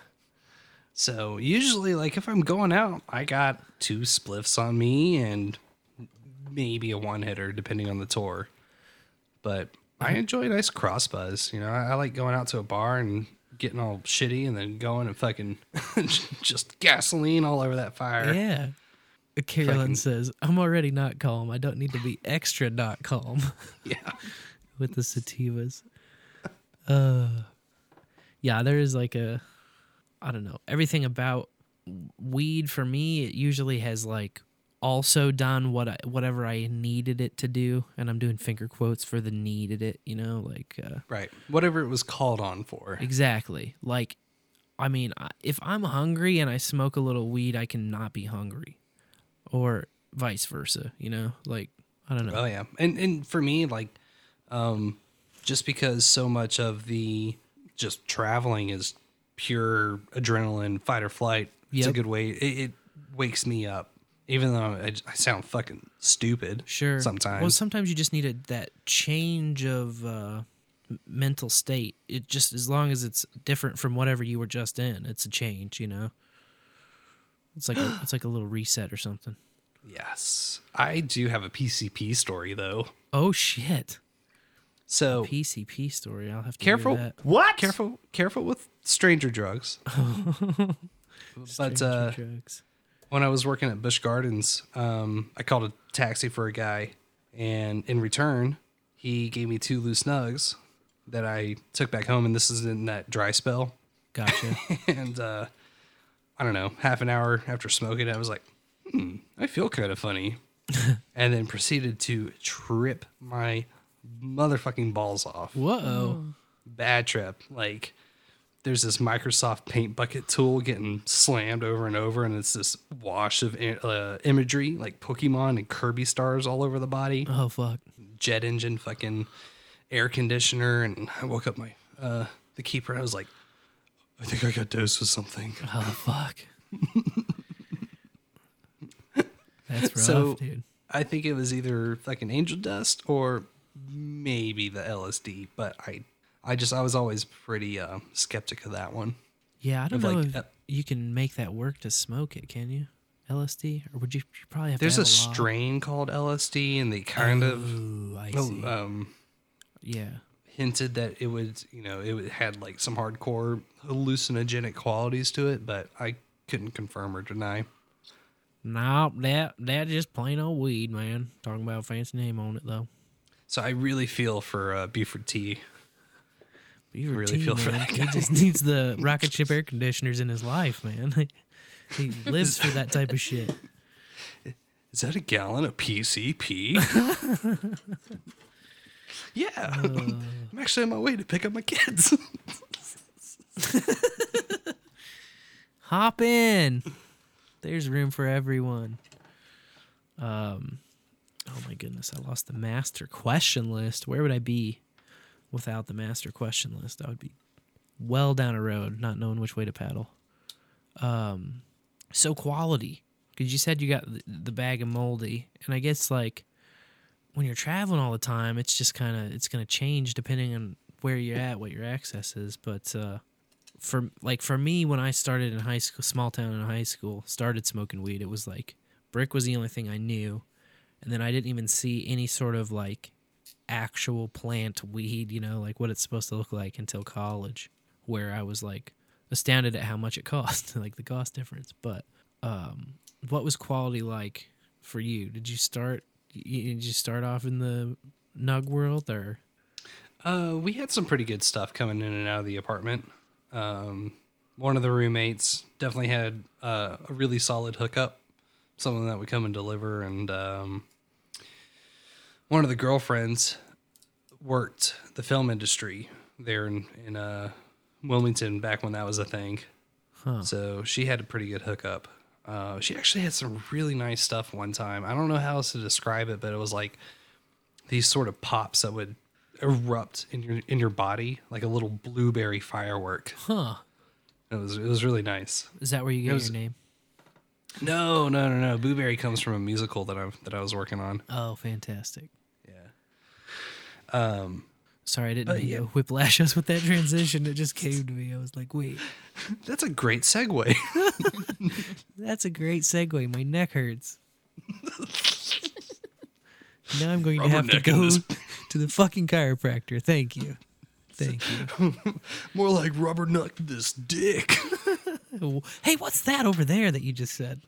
So usually, like if I'm going out, I got two spliffs on me and maybe a one hitter depending on the tour. But I enjoy a nice cross buzz. You know, I, I like going out to a bar and getting all shitty and then going and fucking just gasoline all over that fire. Yeah. Carolyn Fucking- says, I'm already not calm. I don't need to be extra not calm. Yeah. With the sativas. Uh yeah, there is like a I don't know. Everything about weed for me, it usually has like also done what I, whatever I needed it to do, and I'm doing finger quotes for the needed it, you know, like uh Right. Whatever it was called on for. Exactly. Like, I mean, if I'm hungry and I smoke a little weed, I can not be hungry, or vice versa. You know, like I don't know. Oh yeah, and and for me, like, um, just because so much of the just traveling is pure adrenaline, fight or flight. It's a good way. It, it wakes me up, even though I, I sound fucking stupid. Sure. sometimes. Well, sometimes you just need a, that change of uh, mental state. It just as long as it's different from whatever you were just in, it's a change. You know. It's like a, it's like a little reset or something. yes, I do have a PCP story though. Oh shit! So PCP story. I'll have to careful. What? Careful. Careful with stranger drugs. but Stranger uh, drugs. When I was working at Busch Gardens, um, I called a taxi for a guy, and in return, he gave me two loose nugs that I took back home. And this is in that dry spell. Gotcha. and uh, I don't know, half an hour after smoking, I was like, hmm, I feel kind of funny. and then proceeded to trip my motherfucking balls off. Whoa. Bad trip. Like, there's this Microsoft Paint bucket tool getting slammed over and over, and it's this wash of uh, imagery, like Pokemon and Kirby stars all over the body. Oh fuck. Jet engine, fucking air conditioner, and I woke up my uh, the keeper. And I was like, I think I got dosed with something. Oh fuck. That's rough, so dude. I think it was either an angel dust or maybe the LSD, but I I just I was always pretty uh, skeptic of that one. Yeah, I don't Of, know like, if uh, you can make that work to smoke it. Can you? LSD, or would you, you probably have There's to a have a, lot? strain called LSD, and they kind of Oh, I oh, um Yeah. hinted that it would you know it had like some hardcore hallucinogenic qualities to it, but I couldn't confirm or deny. No, that that just plain old weed, man. Talking about a fancy name on it though. So I really feel for uh, Buford T. Beaver really feel for that He just needs the rocket ship air conditioners in his life, man. he lives for that type of shit. Is that a gallon of PCP? yeah. I'm actually on my way to pick up my kids. Hop in. There's room for everyone. Um oh my goodness, I lost the master question list. Where would I be without the master question list? I would be well down a road, not knowing which way to paddle. Um so quality. Cuz you said you got the, the bag of moldy, and I guess like when you're traveling all the time, it's just kind of it's to change depending on where you're at, what your access is, but uh for like for me when I started in high school, small town in high school, started smoking weed, it was like brick was the only thing I knew, and then I didn't even see any sort of like actual plant weed, you know, like what it's supposed to look like until college, where I was like astounded at how much it cost, like the cost difference. But um, what was quality like for you? Did you start? Did you start off in the nug world or? Uh, we had some pretty good stuff coming in and out of the apartment. Um, one of the roommates definitely had uh, a really solid hookup, someone that would come and deliver, and um, one of the girlfriends worked the film industry there in, in uh, Wilmington back when that was a thing. Huh. So she had a pretty good hookup. Uh, she actually had some really nice stuff one time. I don't know how else to describe it, but it was like these sort of pops that would erupt in your in your body like a little blueberry firework. Huh? It was it was really nice. Is that where you It get was- your name? No, no, no, no. Blueberry comes from a musical that I that I was working on. Oh, fantastic. Yeah. Um, Sorry, I didn't mean yeah. to whiplash us with that transition. It just came to me. I was like, wait, that's a great segue. that's a great segue. My neck hurts. now I'm going to have to go this- to the fucking chiropractor. Thank you. Thank you. More like rubber nut this dick. Hey, what's that over there that you just said?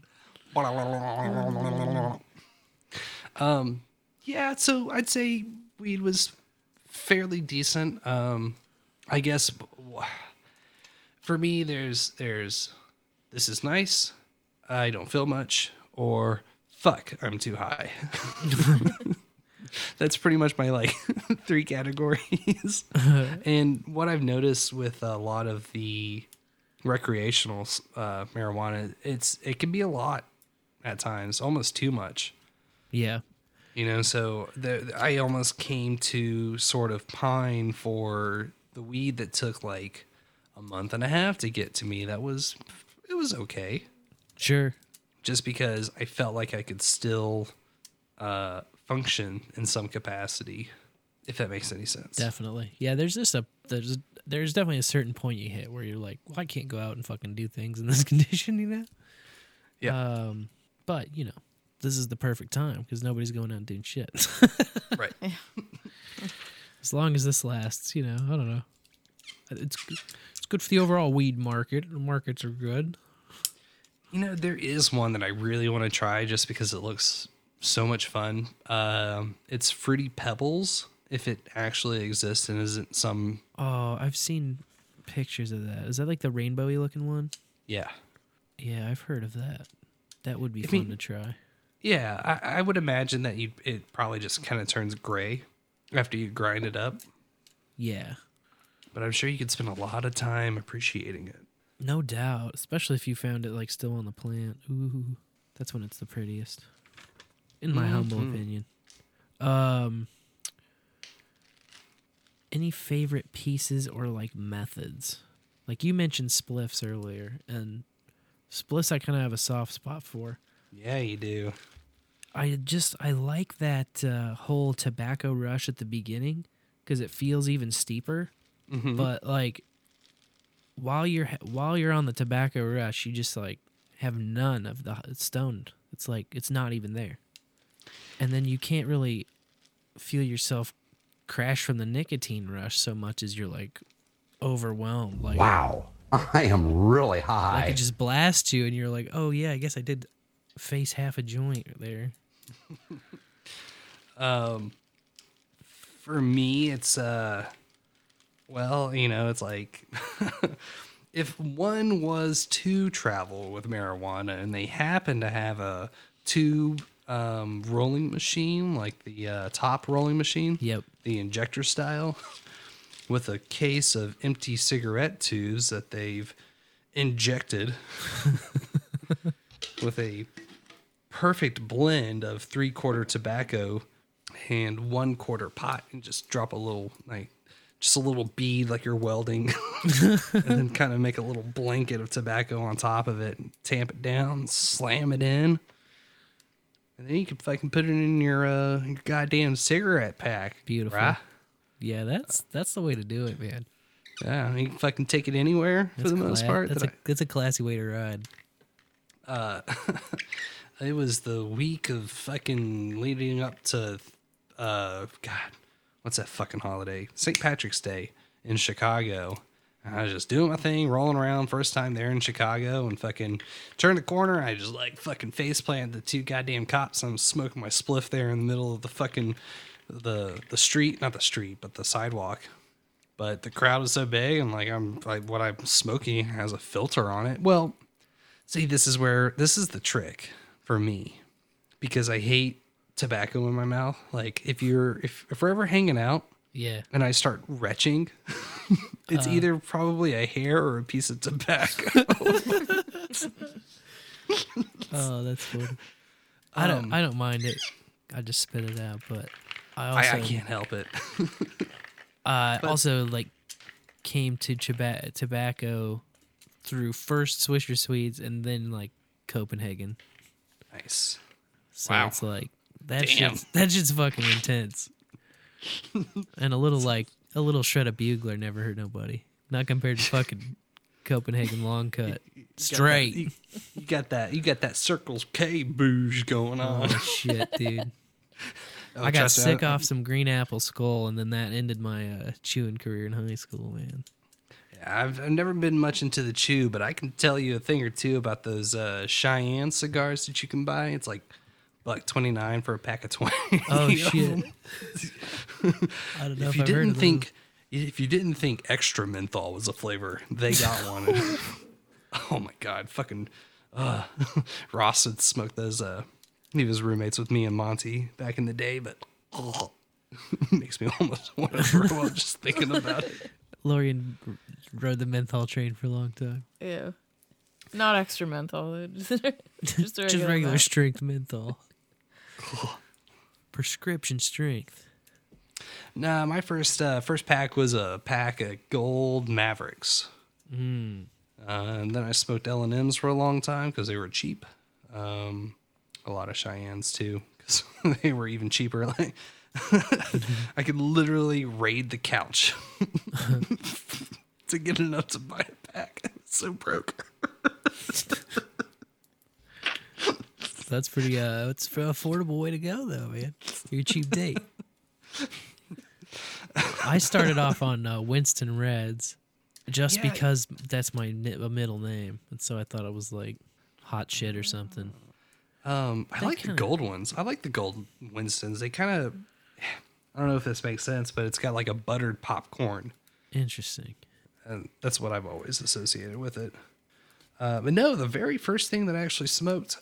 um, yeah, so I'd say weed was fairly decent. Um, I guess for me, there's there's this is nice. I don't feel much, or fuck, I'm too high. That's pretty much my like three categories. and what I've noticed with a lot of the recreational uh, marijuana, it's it can be a lot at times, almost too much. Yeah. You know, so the, I almost came to sort of pine for the weed that took like a month and a half to get to me. That was it was okay. Sure. Just because I felt like I could still uh, function in some capacity, if that makes any sense. Definitely. Yeah, there's just a there's there's definitely a certain point you hit where you're like, well, I can't go out and fucking do things in this condition, you know? Yeah. Um, but you know, this is the perfect time because nobody's going out and doing shit. right. as long as this lasts, you know, I don't know. It's it's good for the overall weed market. The markets are good. You know, there is one that I really want to try just because it looks so much fun. Um, it's Fruity Pebbles, if it actually exists and isn't some. Oh, I've seen pictures of that. Is that like the rainbowy looking one? Yeah. Yeah, I've heard of that. That would be I fun mean- to try. Yeah, I, I would imagine that you it probably just kind of turns gray after you grind it up. Yeah. But I'm sure you could spend a lot of time appreciating it. No doubt, especially if you found it like still on the plant. Ooh, that's when it's the prettiest, in my humble Mhm. opinion. Um, any favorite pieces or like methods Like you mentioned spliffs earlier, and spliffs I kind of have a soft spot for. Yeah, you do. I just I like that uh, whole tobacco rush at the beginning because it feels even steeper. Mhm. But like while you're while you're on the tobacco rush, you just like have none of the it's stoned. It's like it's not even there, and then you can't really feel yourself crash from the nicotine rush so much as you're like overwhelmed. Like Wow. I am really high. like it just blasts you, and you're like, oh yeah, I guess I did face half a joint there. Um, for me, it's uh, well, you know, it's like if one was to travel with marijuana and they happen to have a tube um, rolling machine, like the uh, top rolling machine, yep, the injector style, with a case of empty cigarette tubes that they've injected with a perfect blend of three quarter tobacco and one quarter pot and just drop a little like just a little bead like you're welding and then kind of make a little blanket of tobacco on top of it and tamp it down slam it in and then you can fucking put it in your uh your goddamn cigarette pack Beautiful. right? Yeah, that's that's the way to do it, man. yeah you can fucking take it anywhere for That's the most part That's that a that's a classy way to ride. uh it was the week of fucking leading up to uh god what's that fucking holiday st patrick's day in chicago i was just doing my thing rolling around first time there in chicago and fucking turned the corner. I just like fucking face planted the two goddamn cops. I'm smoking my spliff there in the middle of the fucking the the street. Not the street but the sidewalk. But the crowd was so big and like i'm like what i'm smoking has a filter on it. Well See, this is where this is the trick for me because I hate tobacco in my mouth. Like if you're if, if we're ever hanging out Yeah. and I start retching, it's Uh. either probably a hair or a piece of tobacco. Oh, that's funny. I don't Um, I don't mind it. I just spit it out, but I I, also I can't help it. uh, but- also like came to toba- tobacco through first Swisher Sweets and then like Copenhagen. nice. So Wow. it's like that Damn. shit's that shit's fucking intense. and a little like a little shred of bugler never hurt nobody. Not compared to fucking Copenhagen long cut. Straight. You, you got that. You got that Circles K booze going on. Oh shit, dude. Oh, I got sick off some green apple Skoal, and then that ended my uh, chewing career in high school, man. Yeah, I've, I've never been much into the chew, but I can tell you a thing or two about those uh, Cheyenne cigars that you can buy. It's like buck twenty nine for a pack of twenty. Oh shit! I don't know if, if you I've didn't of think, if you didn't think extra menthol was a flavor, they got one. oh my god, fucking uh, Ross had smoked those. Uh, he was roommates with me and Monty back in the day, but oh, makes me almost want to throw up just thinking about it. those. Lorian rode the menthol train for a long time. Yeah. Not extra menthol. Just, just, Just regular regular strength menthol. Prescription strength. Nah, my first uh, first pack was a pack of Gold Mavericks. Mm. Uh, and then I smoked L and M's for a long time because they were cheap. Um, a lot of Cheyennes too because they were even cheaper. Like I could literally raid the couch to get enough to buy a pack. I'm so broke. That's pretty. Uh, it's an affordable way to go, though, man. You're a cheap date. I started off on uh, Winston Reds, just Yeah. because that's my middle name, and so I thought it was like hot shit or something. Um, I They like the kinda- gold ones. I like the gold Winstons. They kind of, I don't know if this makes sense, but it's got like a buttered popcorn. Interesting. and that's what I've always associated with it. Uh, but no, the very first thing that I actually smoked,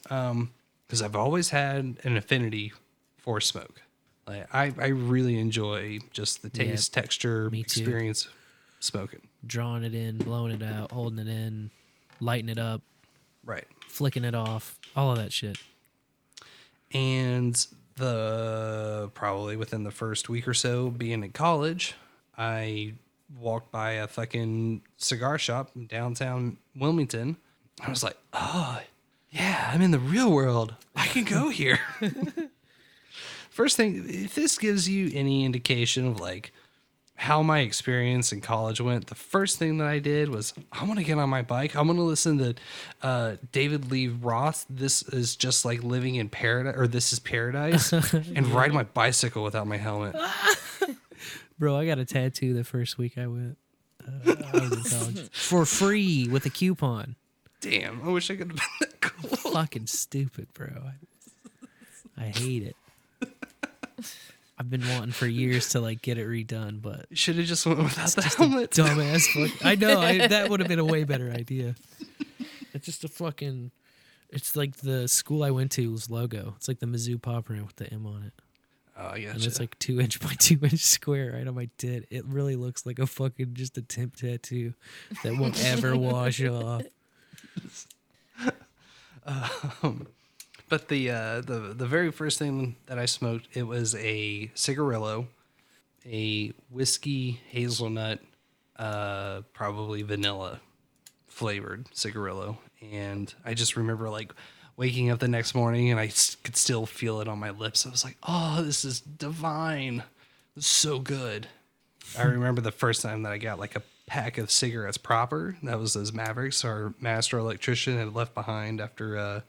because I've always had an affinity for smoke. Like I, I really enjoy just the Yeah, taste, texture, me too. experience smoking. Drawing it in, blowing it out, holding it in, lighting it up, Right. flicking it off, all of that shit. And the probably within the first week or so being in college, I walked by a fucking cigar shop in downtown Wilmington. I was like, oh, yeah, I'm in the real world. I can go here. First thing, if this gives you any indication of like how my experience in college went, the first thing that I did was I want to get on my bike. I want to listen to uh, David Lee Roth. This is just like living in paradise, or this is paradise, and ride my bicycle without my helmet. Bro, I got a tattoo the first week I went. Uh, I was in college for free with a coupon. Damn, I wish I could have been that cool. Fucking stupid, bro. I, I hate it. I've been wanting for years to like get it redone, but Should have just went without the helmet. dumbass. Fuck. I know I, that would have been a way better idea. It's just a fucking. It's like the school I went to's logo. It's like the Mizzou pop print with the M on it. Oh, I And it's like two inch by two inch square right on my tit. It really looks like a fucking just a temp tattoo that won't ever wash off. Um, but the uh, the the very first thing that I smoked it was a cigarillo, a whiskey hazelnut, uh, probably vanilla flavored cigarillo, and I just remember like waking up the next morning and I could still feel it on my lips. I was like, "Oh, this is divine, so good." I remember the first time that I got like a pack of cigarettes proper. That was those Mavericks our master electrician had left behind after uh,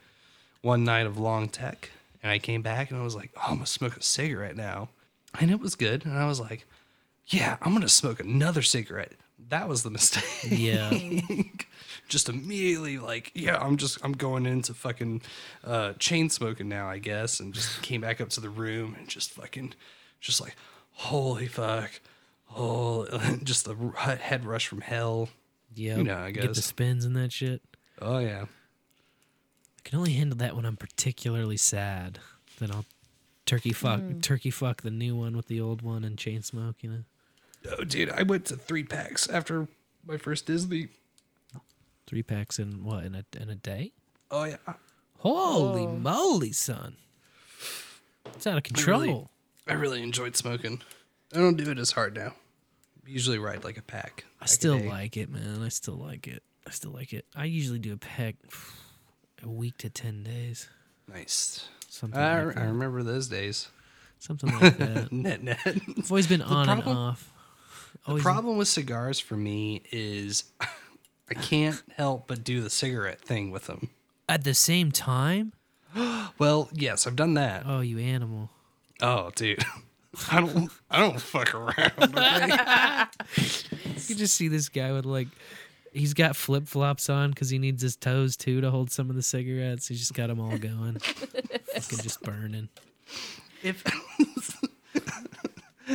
one night of long tech. And I came back and I was like, oh, I'm going to smoke a cigarette now. And it was good. And I was like, yeah, I'm going to smoke another cigarette. That was the mistake. Yeah. just immediately like, yeah, I'm just, I'm going into fucking uh, chain smoking now, I guess. And just came back up to the room and just fucking, just like, holy fuck. Oh, just the head rush from hell. Yeah, You know, I get the spins and that shit. Oh, yeah. I can only handle that when I'm particularly sad. Then I'll turkey fuck, Mm. turkey fuck the new one with the old one and chain smoke. You know, Oh, dude, I went to three packs after my first Disney. three packs in what in a in a day? Oh yeah. Holy moly, son! It's out of control. I really, I really enjoyed smoking. I don't do it as hard now. Usually ride like a pack. I pack still like it, man. I still like it. I still like it. I usually do a pack a week to ten days. Nice. Something I, like I remember those days. Something like that. net net. I've always been The on problem- and off. The Always- problem with cigars for me is I can't help but do the cigarette thing with them. At the same time? Well, yes, I've done that. Oh, you animal. Oh, dude. I don't I don't fuck around. Okay? You just see this guy with like, he's got flip flops on because he needs his toes too to hold some of the cigarettes. He's just got them all going, fucking just burning. if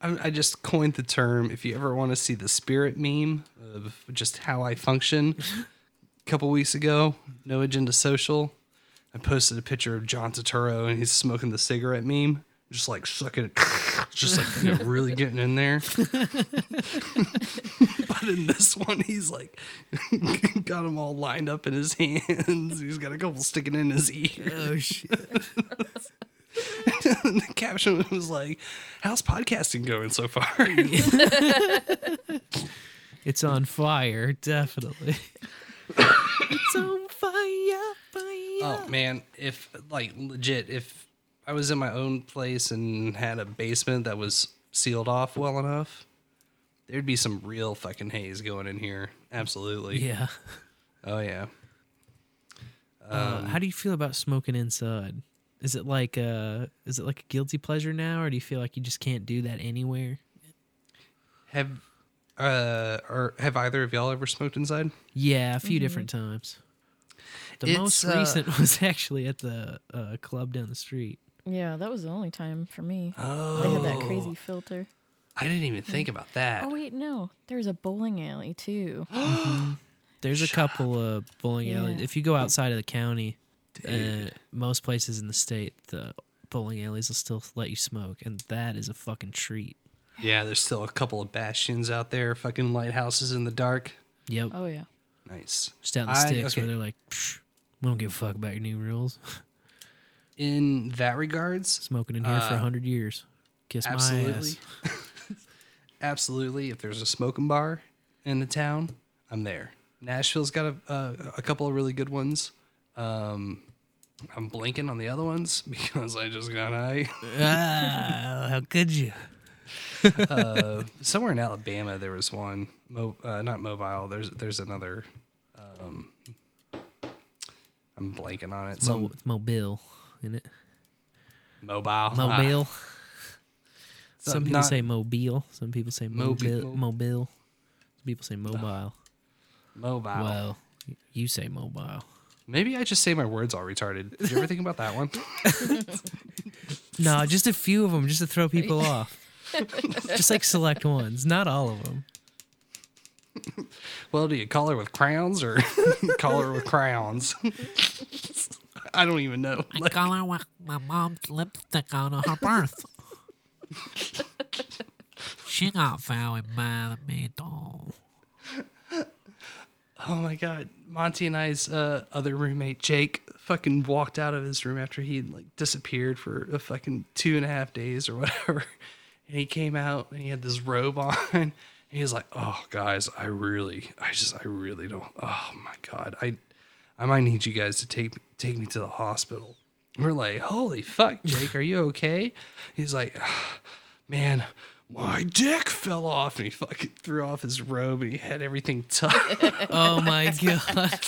I, I just coined the term if you ever want to see the spirit meme of just how I function a couple weeks ago no agenda social i posted a picture of john Turturro and he's smoking the cigarette meme just like sucking it just like you know, really getting in there but in this one he's like got them all lined up in his hands he's got a couple sticking in his ear oh shit and the caption was like, "How's podcasting going so far?" It's on fire, definitely. it's on fire, fire. oh man, if like legit, if I was in my own place and had a basement that was sealed off well enough, there'd be some real fucking haze going in here. Absolutely. Yeah. Oh yeah. Uh, how do you feel about smoking inside? Is it like a is it like a guilty pleasure now, or do you feel like you just can't do that anywhere? Have uh or have either of y'all ever smoked inside? Yeah, a few Mhm. different times. The It's, most uh, recent was actually at the uh, club down the street. Yeah, that was the only time for me. Oh. They had that crazy filter. I didn't even think about that. Oh wait, no. There's a bowling alley too. There's a couple of bowling alleys. Yeah. If you go outside of the county, uh, most places in the state, the bowling alleys will still let you smoke, and that is a fucking treat. Yeah, there's still a couple of bastions out there, fucking lighthouses in the dark. Yep. Oh yeah. Nice. Just out in the I- sticks okay. where they're like, "Psh, we don't give a fuck about your new rules. In that regards, Smoking in here for Uh, a hundred years. Kiss my absolutely. ass. absolutely, if there's a smoking bar in the town, I'm there. Nashville's got a a, a couple of really good ones. Um, I'm blinking on the other ones because I just got high. Ah, how could you? uh, somewhere in Alabama, there was one. Mo, uh, not mobile. There's there's another. Um, I'm blanking on it. It's, Some mo- it's mobile, isn't it? mobile. Mobile. Ah, Some people not- say mobile. Some people say Mobi- mobile. Mobile. Some people say mobile. mobile. Well, you say mobile. Maybe I just say my words all retarded. Did you ever think about that one? No, just a few of them, just to throw people off. just like select ones, not all of them. Well, do you call her with crowns or call her with crowns? I don't even know. I call her with my mom's lipstick on her birth. she got very mad at me, though. Oh my god, Monty and I's uh, other roommate Jake fucking walked out of his room after he like disappeared for a fucking two and a half days or whatever, and he came out and he had this robe on. And he was like, "Oh, guys, I really, I just, I really don't. Oh my god, I, I might need you guys to take take me to the hospital." We're like, "Holy fuck, Jake, are you okay?" He's like, "Ah, "Man." My dick fell off and he fucking threw off his robe and he had everything tucked. Oh my god.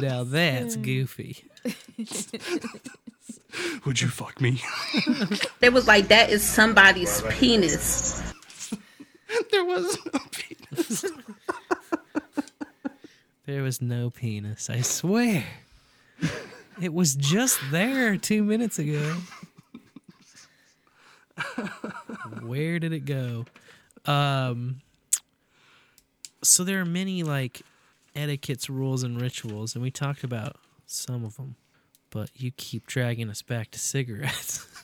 now that's goofy. Would you fuck me? They was like, that is somebody's penis. There was no penis. There was no penis, I swear. It was just there two minutes ago. Where did it go? Um so there are many like etiquettes, rules, and rituals, and we talked about some of them, but you keep dragging us back to cigarettes.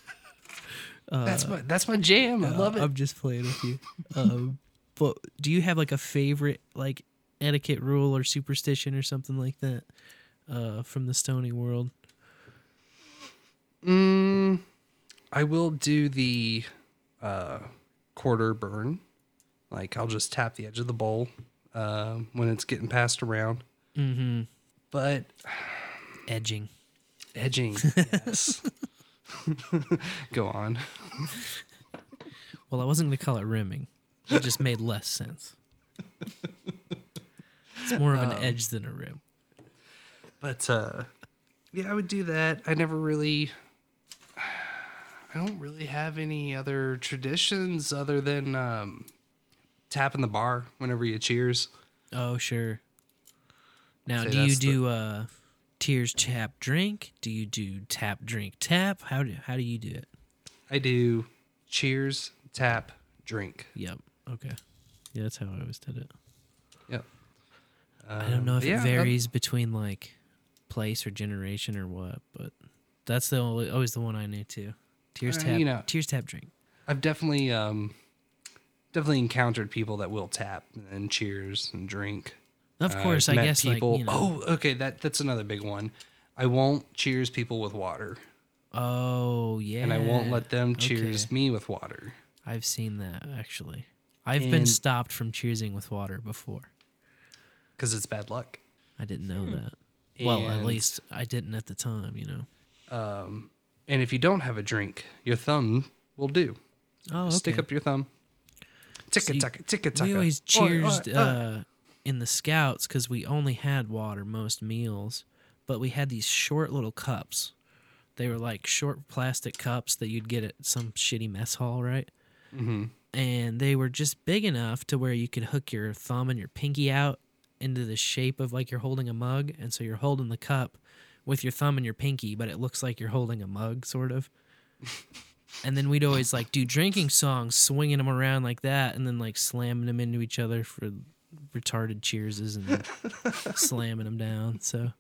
uh, That's my that's my jam. I uh, love it. I'm just playing with you. Um, but do you have like a favorite like etiquette rule or superstition or something like that uh, from the Stony world? Mm, I will do the uh, quarter burn. Like I'll just tap the edge of the bowl uh, when it's getting passed around. Mm-hmm. But Edging. edging, yes. Go on. Well, I wasn't gonna call it rimming. It just made less sense. It's more of an Um, edge than a rim. But uh, yeah, I would do that. I never really. I don't really have any other traditions other than um, tapping the bar whenever you cheers. Oh, sure. Now, do you that's the- do uh, tears tap drink? Do you do tap drink tap? How do how do you do it? I do cheers, tap, drink. Yep. Okay. Yeah, that's how I always did it. Yep. I don't know Um, if yeah, it varies between like place or generation or what, but that's the only, always the one I knew too. Tears Uh, tap. you know- tears tap drink. I've definitely um, definitely encountered people that will tap and cheers and drink. Of Uh, course, I met guess, like, you know- Oh, okay. That that's another big one. I won't cheers people with water. Oh yeah. and I won't let them cheers Okay. me with water. I've seen that actually. I've been stopped from cheersing with water before. because it's bad luck. I didn't know that. Well, at least I didn't at the time, you know. Um, and if you don't have a drink, your thumb will do. Oh, okay. Stick up your thumb. Ticka See, tucka, ticka tucka. We always Oi, cheersed oi, oi. uh, in the scouts because we only had water most meals, but we had these short little cups. They were like short plastic cups that you'd get at some shitty mess hall, right? Mhm. And they were just big enough to where you could hook your thumb and your pinky out into the shape of like you're holding a mug, and so you're holding the cup with your thumb and your pinky, but it looks like you're holding a mug, sort of. and then we'd always like do drinking songs, swinging them around like that, and then like slamming them into each other for retarded cheerses and slamming them down. So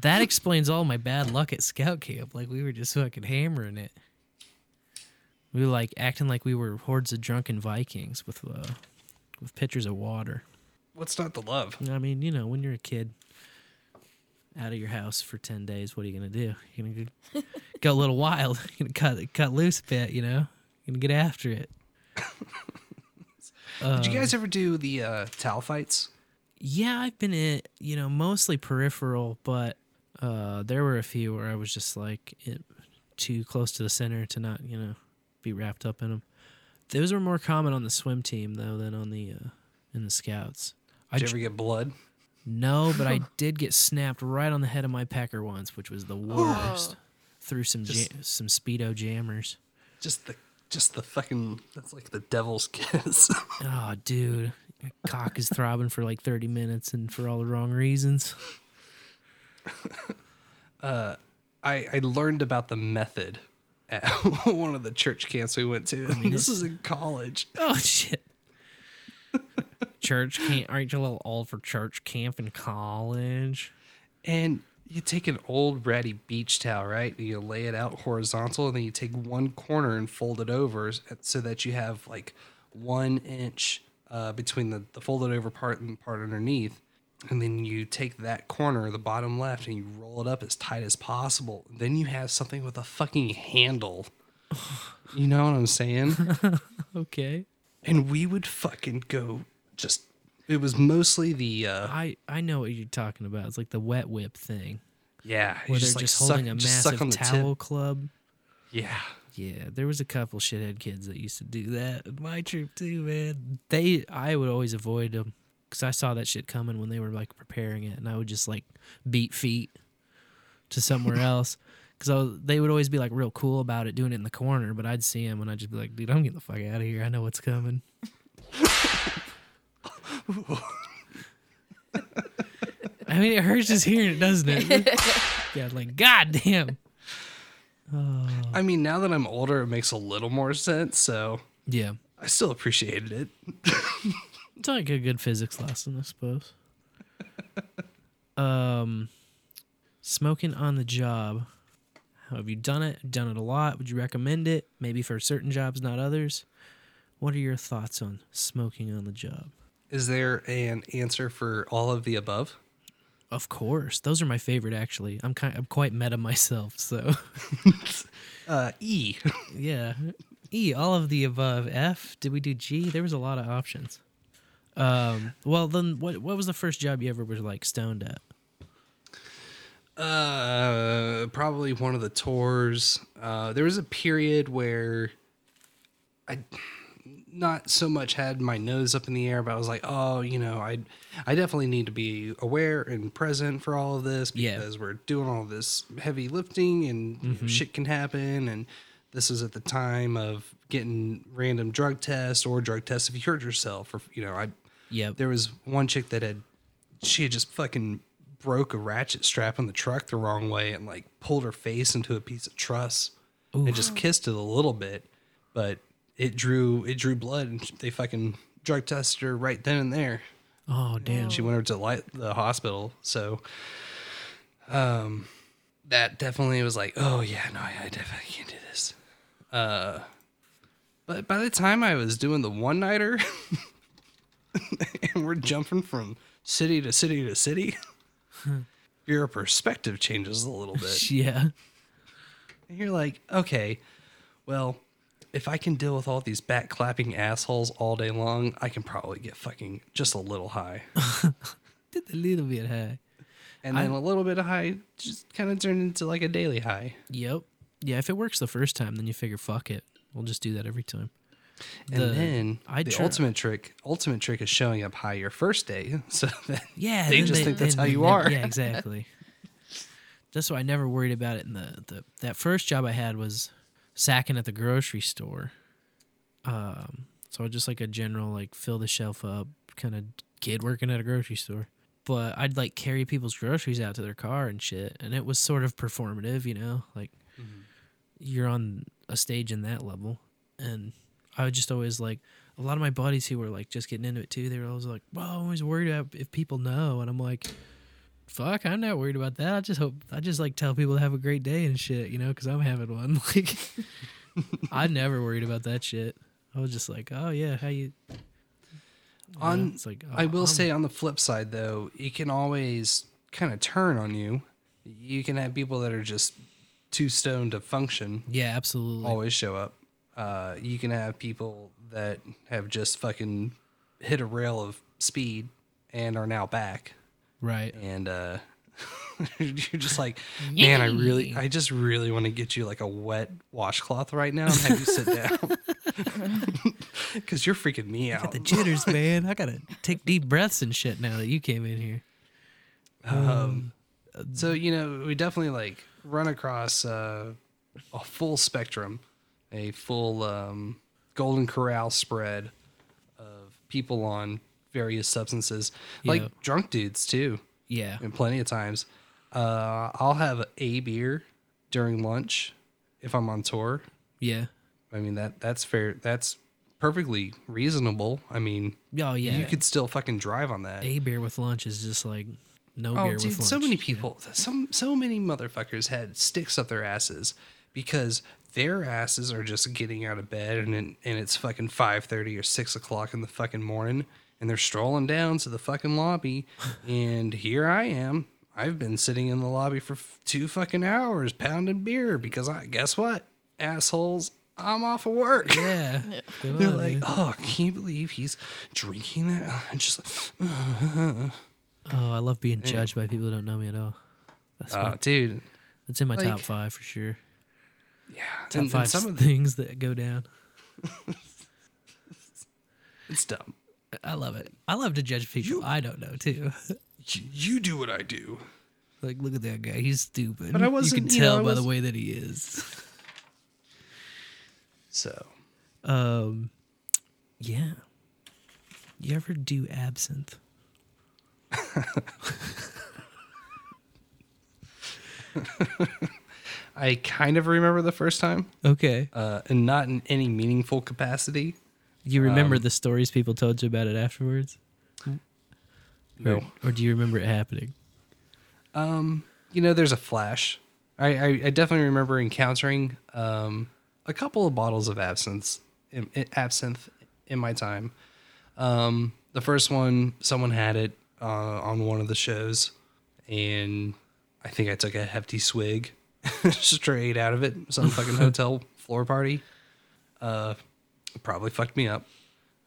that explains all my bad luck at scout camp. Like we were just fucking hammering it. We were like acting like we were hordes of drunken Vikings with uh, with pitchers of water. What's not the love? I mean, you know, when you're a kid, out of your house for 10 days, what are you going to do? You're going to go a little wild. You're going to cut, cut loose a bit, you know? You're going to get after it. Did you guys Um, ever do the uh, towel fights? Yeah, I've been in, you know, mostly peripheral, but uh, there were a few where I was just like it, too close to the center to not, you know, be wrapped up in them. Those were more common on the swim team though than on the uh, in the scouts. Did you ever get blood? No, but I did get snapped right on the head of my pecker once, which was the worst. Through some Just- ja- some speedo jammers. Just the just the fucking that's like the devil's kiss. Oh, dude, your cock is throbbing for like thirty minutes and for all the wrong reasons. uh, I I learned about the method at one of the church camps we went to. I mean, this was in college. Oh shit. church camp? Aren't you a little old for church camp in college? And you take an old ratty beach towel, right? And you lay it out horizontal, and then you take one corner and fold it over so that you have like one inch uh, between the, the folded over part and part underneath. And then you take that corner, the bottom left, and you roll it up as tight as possible. Then you have something with a fucking handle. You know what I'm saying? Okay. and we would fucking go just. It was mostly the. Uh, I I know what you're talking about. It's like the wet whip thing. yeah, Where just, they're like, just suck- holding a just suck massive on the tip. towel club. Yeah. Yeah, there was a couple shithead kids that used to do that in my troop too, man. They, I would always avoid them because I saw that shit coming when they were like preparing it, and I would just like beat feet to somewhere else because they would always be like real cool about it, doing it in the corner. But I'd see them and I'd just be like, "Dude, I'm getting the fuck out of here. I know what's coming." I mean, it hurts just hearing it, doesn't it? yeah, like goddamn. Oh. I mean, now that I'm older, it makes a little more sense. So Yeah. I still appreciated it. It's like a good physics lesson, I suppose. um, smoking on the job. How have you done it? Done it a lot? Would you recommend it? Maybe for certain jobs, not others. What are your thoughts on smoking on the job? Is there an answer for all of the above? Of course, those are my favorite. Actually, I'm kind, I'm quite meta myself. So, uh, E. yeah, E. All of the above. F. Did we do G? There was a lot of options. Um. Well, then, what what was the first job you ever were like stoned at? Uh, probably one of the tours. Uh, there was a period where I not so much had my nose up in the air, but I was like, oh, you know, I I definitely need to be aware and present for all of this Yeah. because we're doing all this heavy lifting and you know, Mhm. shit can happen and this is at the time of getting random drug tests or drug tests if you hurt yourself or you know I yeah. there was one chick that had she had just fucking broke a ratchet strap on the truck the wrong way and like pulled her face into a piece of truss and just kissed it a little bit, but it drew it drew blood and they fucking drug tested her right then and there. Oh damn. She went over to light, the hospital. So, um, that definitely was like, oh yeah, no, I, I definitely can't do this. Uh, but by the time I was doing the one nighter, and we're jumping from city to city to city, your perspective changes a little bit. Yeah. And you're like, okay, well, if I can deal with all these back clapping assholes all day long, I can probably get fucking just a little high. Did a little bit high. And then I- a little bit of high just kind of turned into like a daily high. Yep. Yeah, if it works the first time, then you figure, fuck it, we'll just do that every time. And The- then I the try- ultimate trick, ultimate trick is showing up high your first day, so that Yeah, they just think that's how you are. Yeah, exactly. That's why I never worried about it. In the, the that first job I had was sacking at the grocery store. Um, so just like a general like fill the shelf up kind of kid working at a grocery store. But I'd like carry people's groceries out to their car and shit, and it was sort of performative, you know, like you're on a stage in that level, and I would just always like a lot of my buddies who were like just getting into it too. They were always like, "Well, I'm always worried about if people know," and I'm like, "Fuck, I'm not worried about that. I just hope I just like tell people to have a great day and shit, you know, because I'm having one. Like, I never worried about that shit. I was just like, "Oh yeah, how you?" you know, On, it's like I oh, will I'm- say on the flip side though, it can always kind of turn on you. You can have people that are just too stoned to function. Yeah, absolutely. Always show up. Uh, you can have people that have just fucking hit a rail of speed and are now back. Right. And uh, you're just like, man, I really, I just really want to get you like a wet washcloth right now and have you sit down because you're freaking me out. Got the jitters, man. I gotta take deep breaths and shit now that you came in here. Um, so you know, we definitely like run across uh, a full spectrum, a full um, golden corral spread of people on various substances, like drunk dudes too. Yeah. and plenty of times. Uh, I'll have a beer during lunch if I'm on tour. Yeah. I mean that that's fair. That's perfectly reasonable. I mean, Oh, yeah. you could still fucking drive on that. A beer with lunch is just like no oh, beer dude, with lunch. so many people, some so many motherfuckers had sticks up their asses because their asses are just getting out of bed and and it's fucking five thirty or six o'clock in the fucking morning, and they're strolling down to the fucking lobby, and here I am. I've been sitting in the lobby for f- two fucking hours pounding beer because I guess what, assholes. I'm off of work. Yeah. Come They're on, like, dude. oh, can you believe he's drinking that? And just Oh, I love being judged by people who don't know me at all. That's Oh, my- dude. That's in my top five for sure. Yeah, Top and- and five some of the- things that go down. It's dumb. I love it. I love to judge people I don't know too. You do what I do. Like, look at that guy. He's stupid. But I wasn't- You can you know, tell by the way that he is. So, Um, yeah. You ever do absinthe? I kind of remember the first time. Okay. Uh, and not in any meaningful capacity. You remember Um, the stories people told you about it afterwards? No. Or, or do you remember it happening? Um, you know, there's a flash. I, I, I definitely remember encountering um, a couple of bottles of absinthe, in, in- absinthe in my time. Um, the first one, someone had it uh, on one of the shows, and I think I took a hefty swig straight out of it. Some fucking hotel floor party. Uh, probably fucked me up.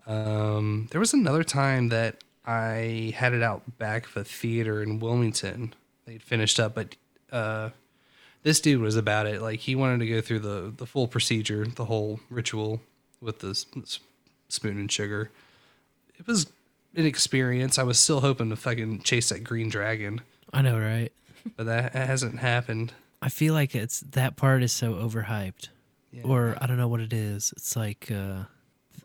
Um, there was another time that I had it out back of a theater in Wilmington. They'd finished up, but uh, this dude was about it. Like he wanted to go through the the full procedure, the whole ritual with the spoon and sugar. It was an experience. I was still hoping to fucking chase that green dragon, I know, right? but that hasn't happened. I feel like it's that part is so overhyped, or I don't know what it is. It's like, uh,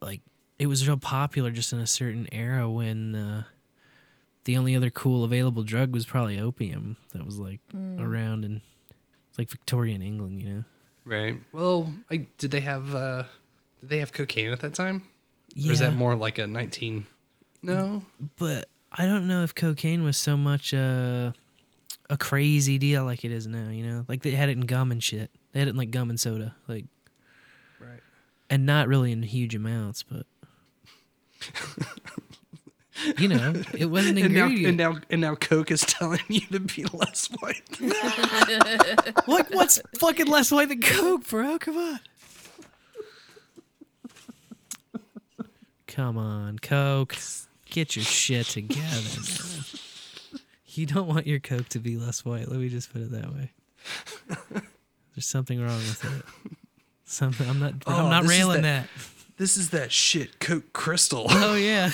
like it was real popular just in a certain era when uh, the only other cool available drug was probably opium. That was like Mm. around in like Victorian England, you know. Right. Well, I, did they have uh, did they have cocaine at that time? Or is that more like a nineteen? No. But I don't know if cocaine was so much uh, a crazy deal like it is now. You know, like they had it in gum and shit. They had it in like gum and soda, like Right. And not really in huge amounts, but you know, it was an and now, ingredient. and now and now Coke is telling you to be less white. what? What's fucking less white than Coke, bro? Come on. Come on, Coke. Get your shit together. man. You don't want your Coke to be less white. Let me just put it that way. There's something wrong with it. Something I'm not. I'm Oh, not this is railing that. This is that shit Coke Crystal. Oh yeah.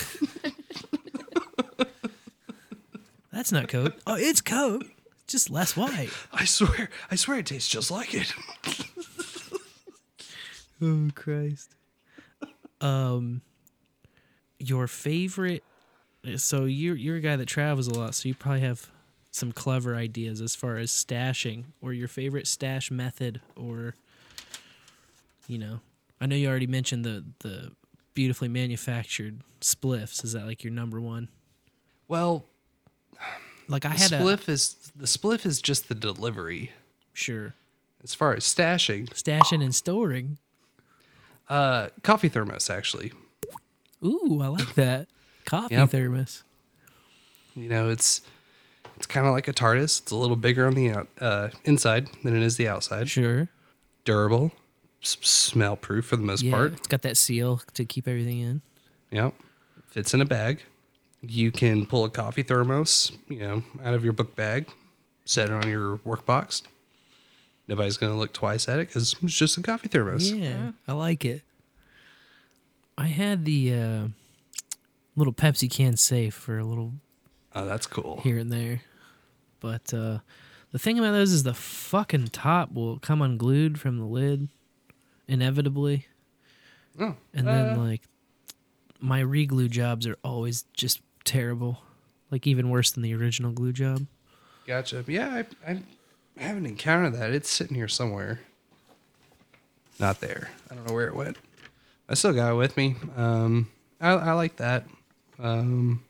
That's not Coke. Oh, it's Coke. Just less white. I swear, I swear it tastes just like it. Oh Christ. Um your favorite so you're you're a guy that travels a lot, so you probably have some clever ideas as far as stashing or your favorite stash method or you know. I know you already mentioned the the beautifully manufactured spliffs. Is that like your number one? Well, like I had spliff is the spliff is just the delivery. Sure. As far as stashing, stashing and storing. Uh, coffee thermos actually. Ooh, I like that. Coffee Yep. thermos. You know, it's It's kind of like a TARDIS. It's a little bigger on the out, uh, inside than it is the outside. Sure. Durable, smell proof for the most Yeah, part. it's got that seal to keep everything in. Yep. Fits in a bag. You can pull a coffee thermos, you know, out of your book bag, set it on your work box. Nobody's going to look twice at it because it's just a coffee thermos. Yeah, I like it. I had the uh, little Pepsi can safe for a little Oh, that's cool. here and there, but uh, the thing about those is the fucking top will come unglued from the lid, inevitably. Oh, and uh, then like my re-glue jobs are always just terrible, like even worse than the original glue job. Gotcha. Yeah, I, I haven't encountered that. It's sitting here somewhere. Not there. I don't know where it went. I still got it with me. Um, I, I like that. Um,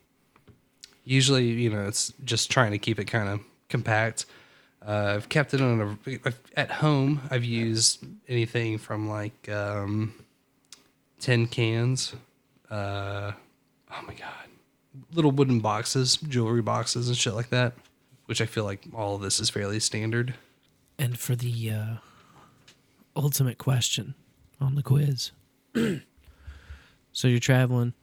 usually, you know, it's just trying to keep it kind of compact. Uh, I've kept it on a at home. I've used anything from like um, tin cans. Uh, oh my god, little wooden boxes, jewelry boxes, and shit like that. Which I feel like all of this is fairly standard. And for the uh, ultimate question on the quiz. so you're traveling,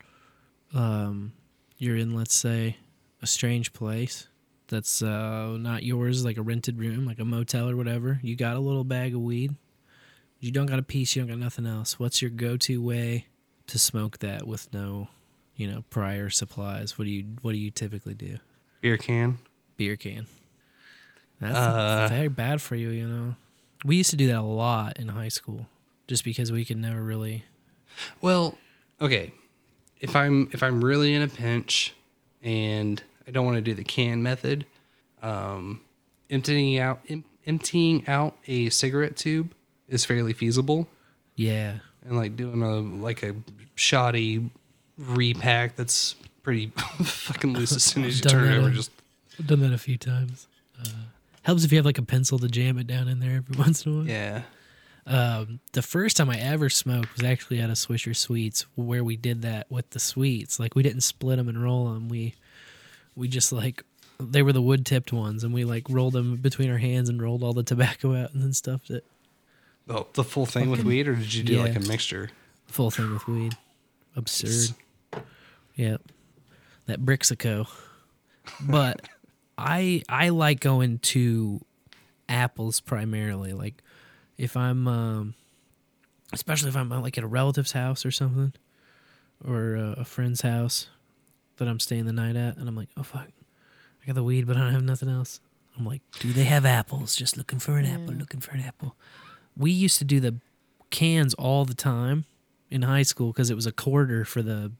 um, you're in, let's say, a strange place that's uh, not yours, like a rented room, like a motel or whatever. You got a little bag of weed. You don't got a piece, you don't got nothing else. What's your go to way to smoke that with no, you know, prior supplies? What do you what do you typically do? Beer can. Beer can. That's Uh, very bad for you, you know. We used to do that a lot in high school, just because we could never really. Well, okay. If I'm if I'm really in a pinch and I don't want to do the can method, um, emptying out em- emptying out a cigarette tube is fairly feasible. Yeah. And like doing a like a shoddy repack that's pretty fucking loose as soon as you turn it over. a- Just I've done that a few times. Uh, helps if you have like a pencil to jam it down in there every once in a while. yeah. Um, the first time I ever smoked was actually at a Swisher Sweets, where we did that with the sweets. Like we didn't split them and roll them. We we just like they were the wood tipped ones, and we like rolled them between our hands and rolled all the tobacco out and then stuffed it. the, the full thing with weed, or did you do like a mixture? Full thing with weed. Absurd. Yep. That Brixico. But I I like going to apples primarily. Like if I'm um especially if I'm like at a relative's house or something or uh, a friend's house that I'm staying the night at and I'm like, "Oh fuck. I got the weed but I don't have nothing else." I'm like, "Do they have apples? Just looking for an apple, looking for an apple." We used to do the cans all the time in high school because it was a quarter for the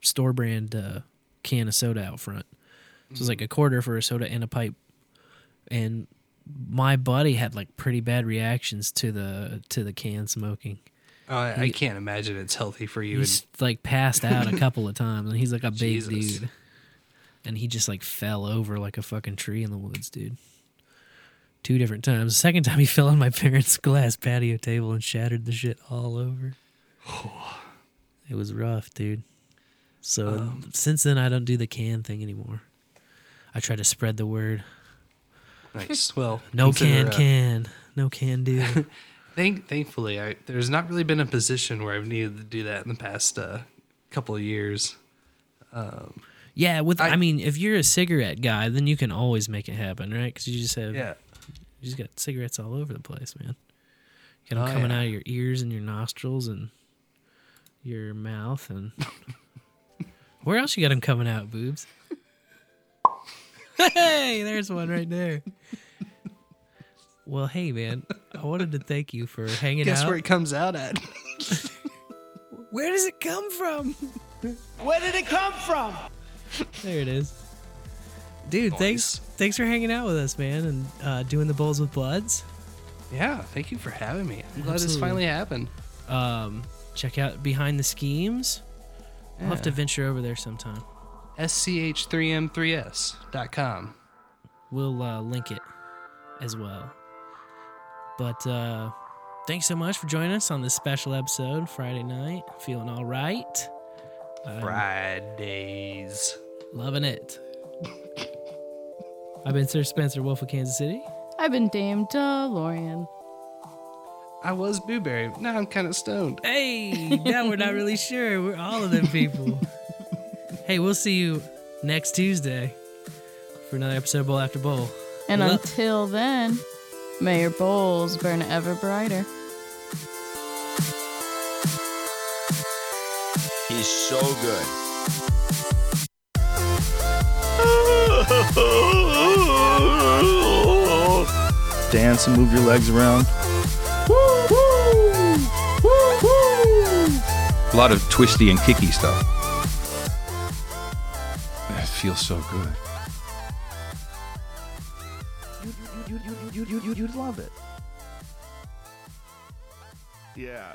store brand uh, can of soda out front. So it was like a quarter for a soda and a pipe. And my buddy had like pretty bad reactions to the to the can smoking. Oh, I, I can't imagine it's healthy for you. He's like passed out a couple of times, and he's like a big Jesus. dude. And he just like fell over like a fucking tree in the woods, dude. Two different times. The second time he fell on my parents' glass patio table and shattered the shit all over. it was rough, dude. So Um, since then, I don't do the can thing anymore. I try to spread the word. Nice. Well, No can uh, can. No can do. Thank, thankfully, I, there's not really been a position where I've needed to do that in the past uh, couple of years. Um, Yeah, with I, mean, if you're a cigarette guy, then you can always make it happen, right? Because you just have Yeah. you just got cigarettes all over the place, man. You got them Oh, coming yeah. out of your ears and your nostrils and your mouth and where else you got them coming out, boobs? hey, there's one right there. Well, hey, man, I wanted to thank you for hanging guess out. Guess where it comes out at? Where does it come from? Where did it come from? There it is. Dude, thanks thanks for hanging out with us, man, and uh, doing the Bowls with Buds. Yeah, thank you for having me. I'm glad this finally happened. Um, check out behind the schemes. I'll have to venture over there sometime. SCH3M3S.com. We'll uh, link it as well. But uh, thanks so much for joining us on this special episode, Friday night. Feeling all right. Um, Fridays. Loving it. I've been Sir Spencer Wolf of Kansas City. I've been Dame DeLorean. I was Boo-Bury. Now I'm kind of stoned. Hey, now we're not really sure. We're all of them people. hey, we'll see you next Tuesday for another episode of Bowl After Bowl. And Well, until then, may your bowls burn ever brighter. He's so good. Dance and move your legs around. A lot of twisty and kicky stuff. It feels so good. You, you, you, you, you, you'd love it. Yeah.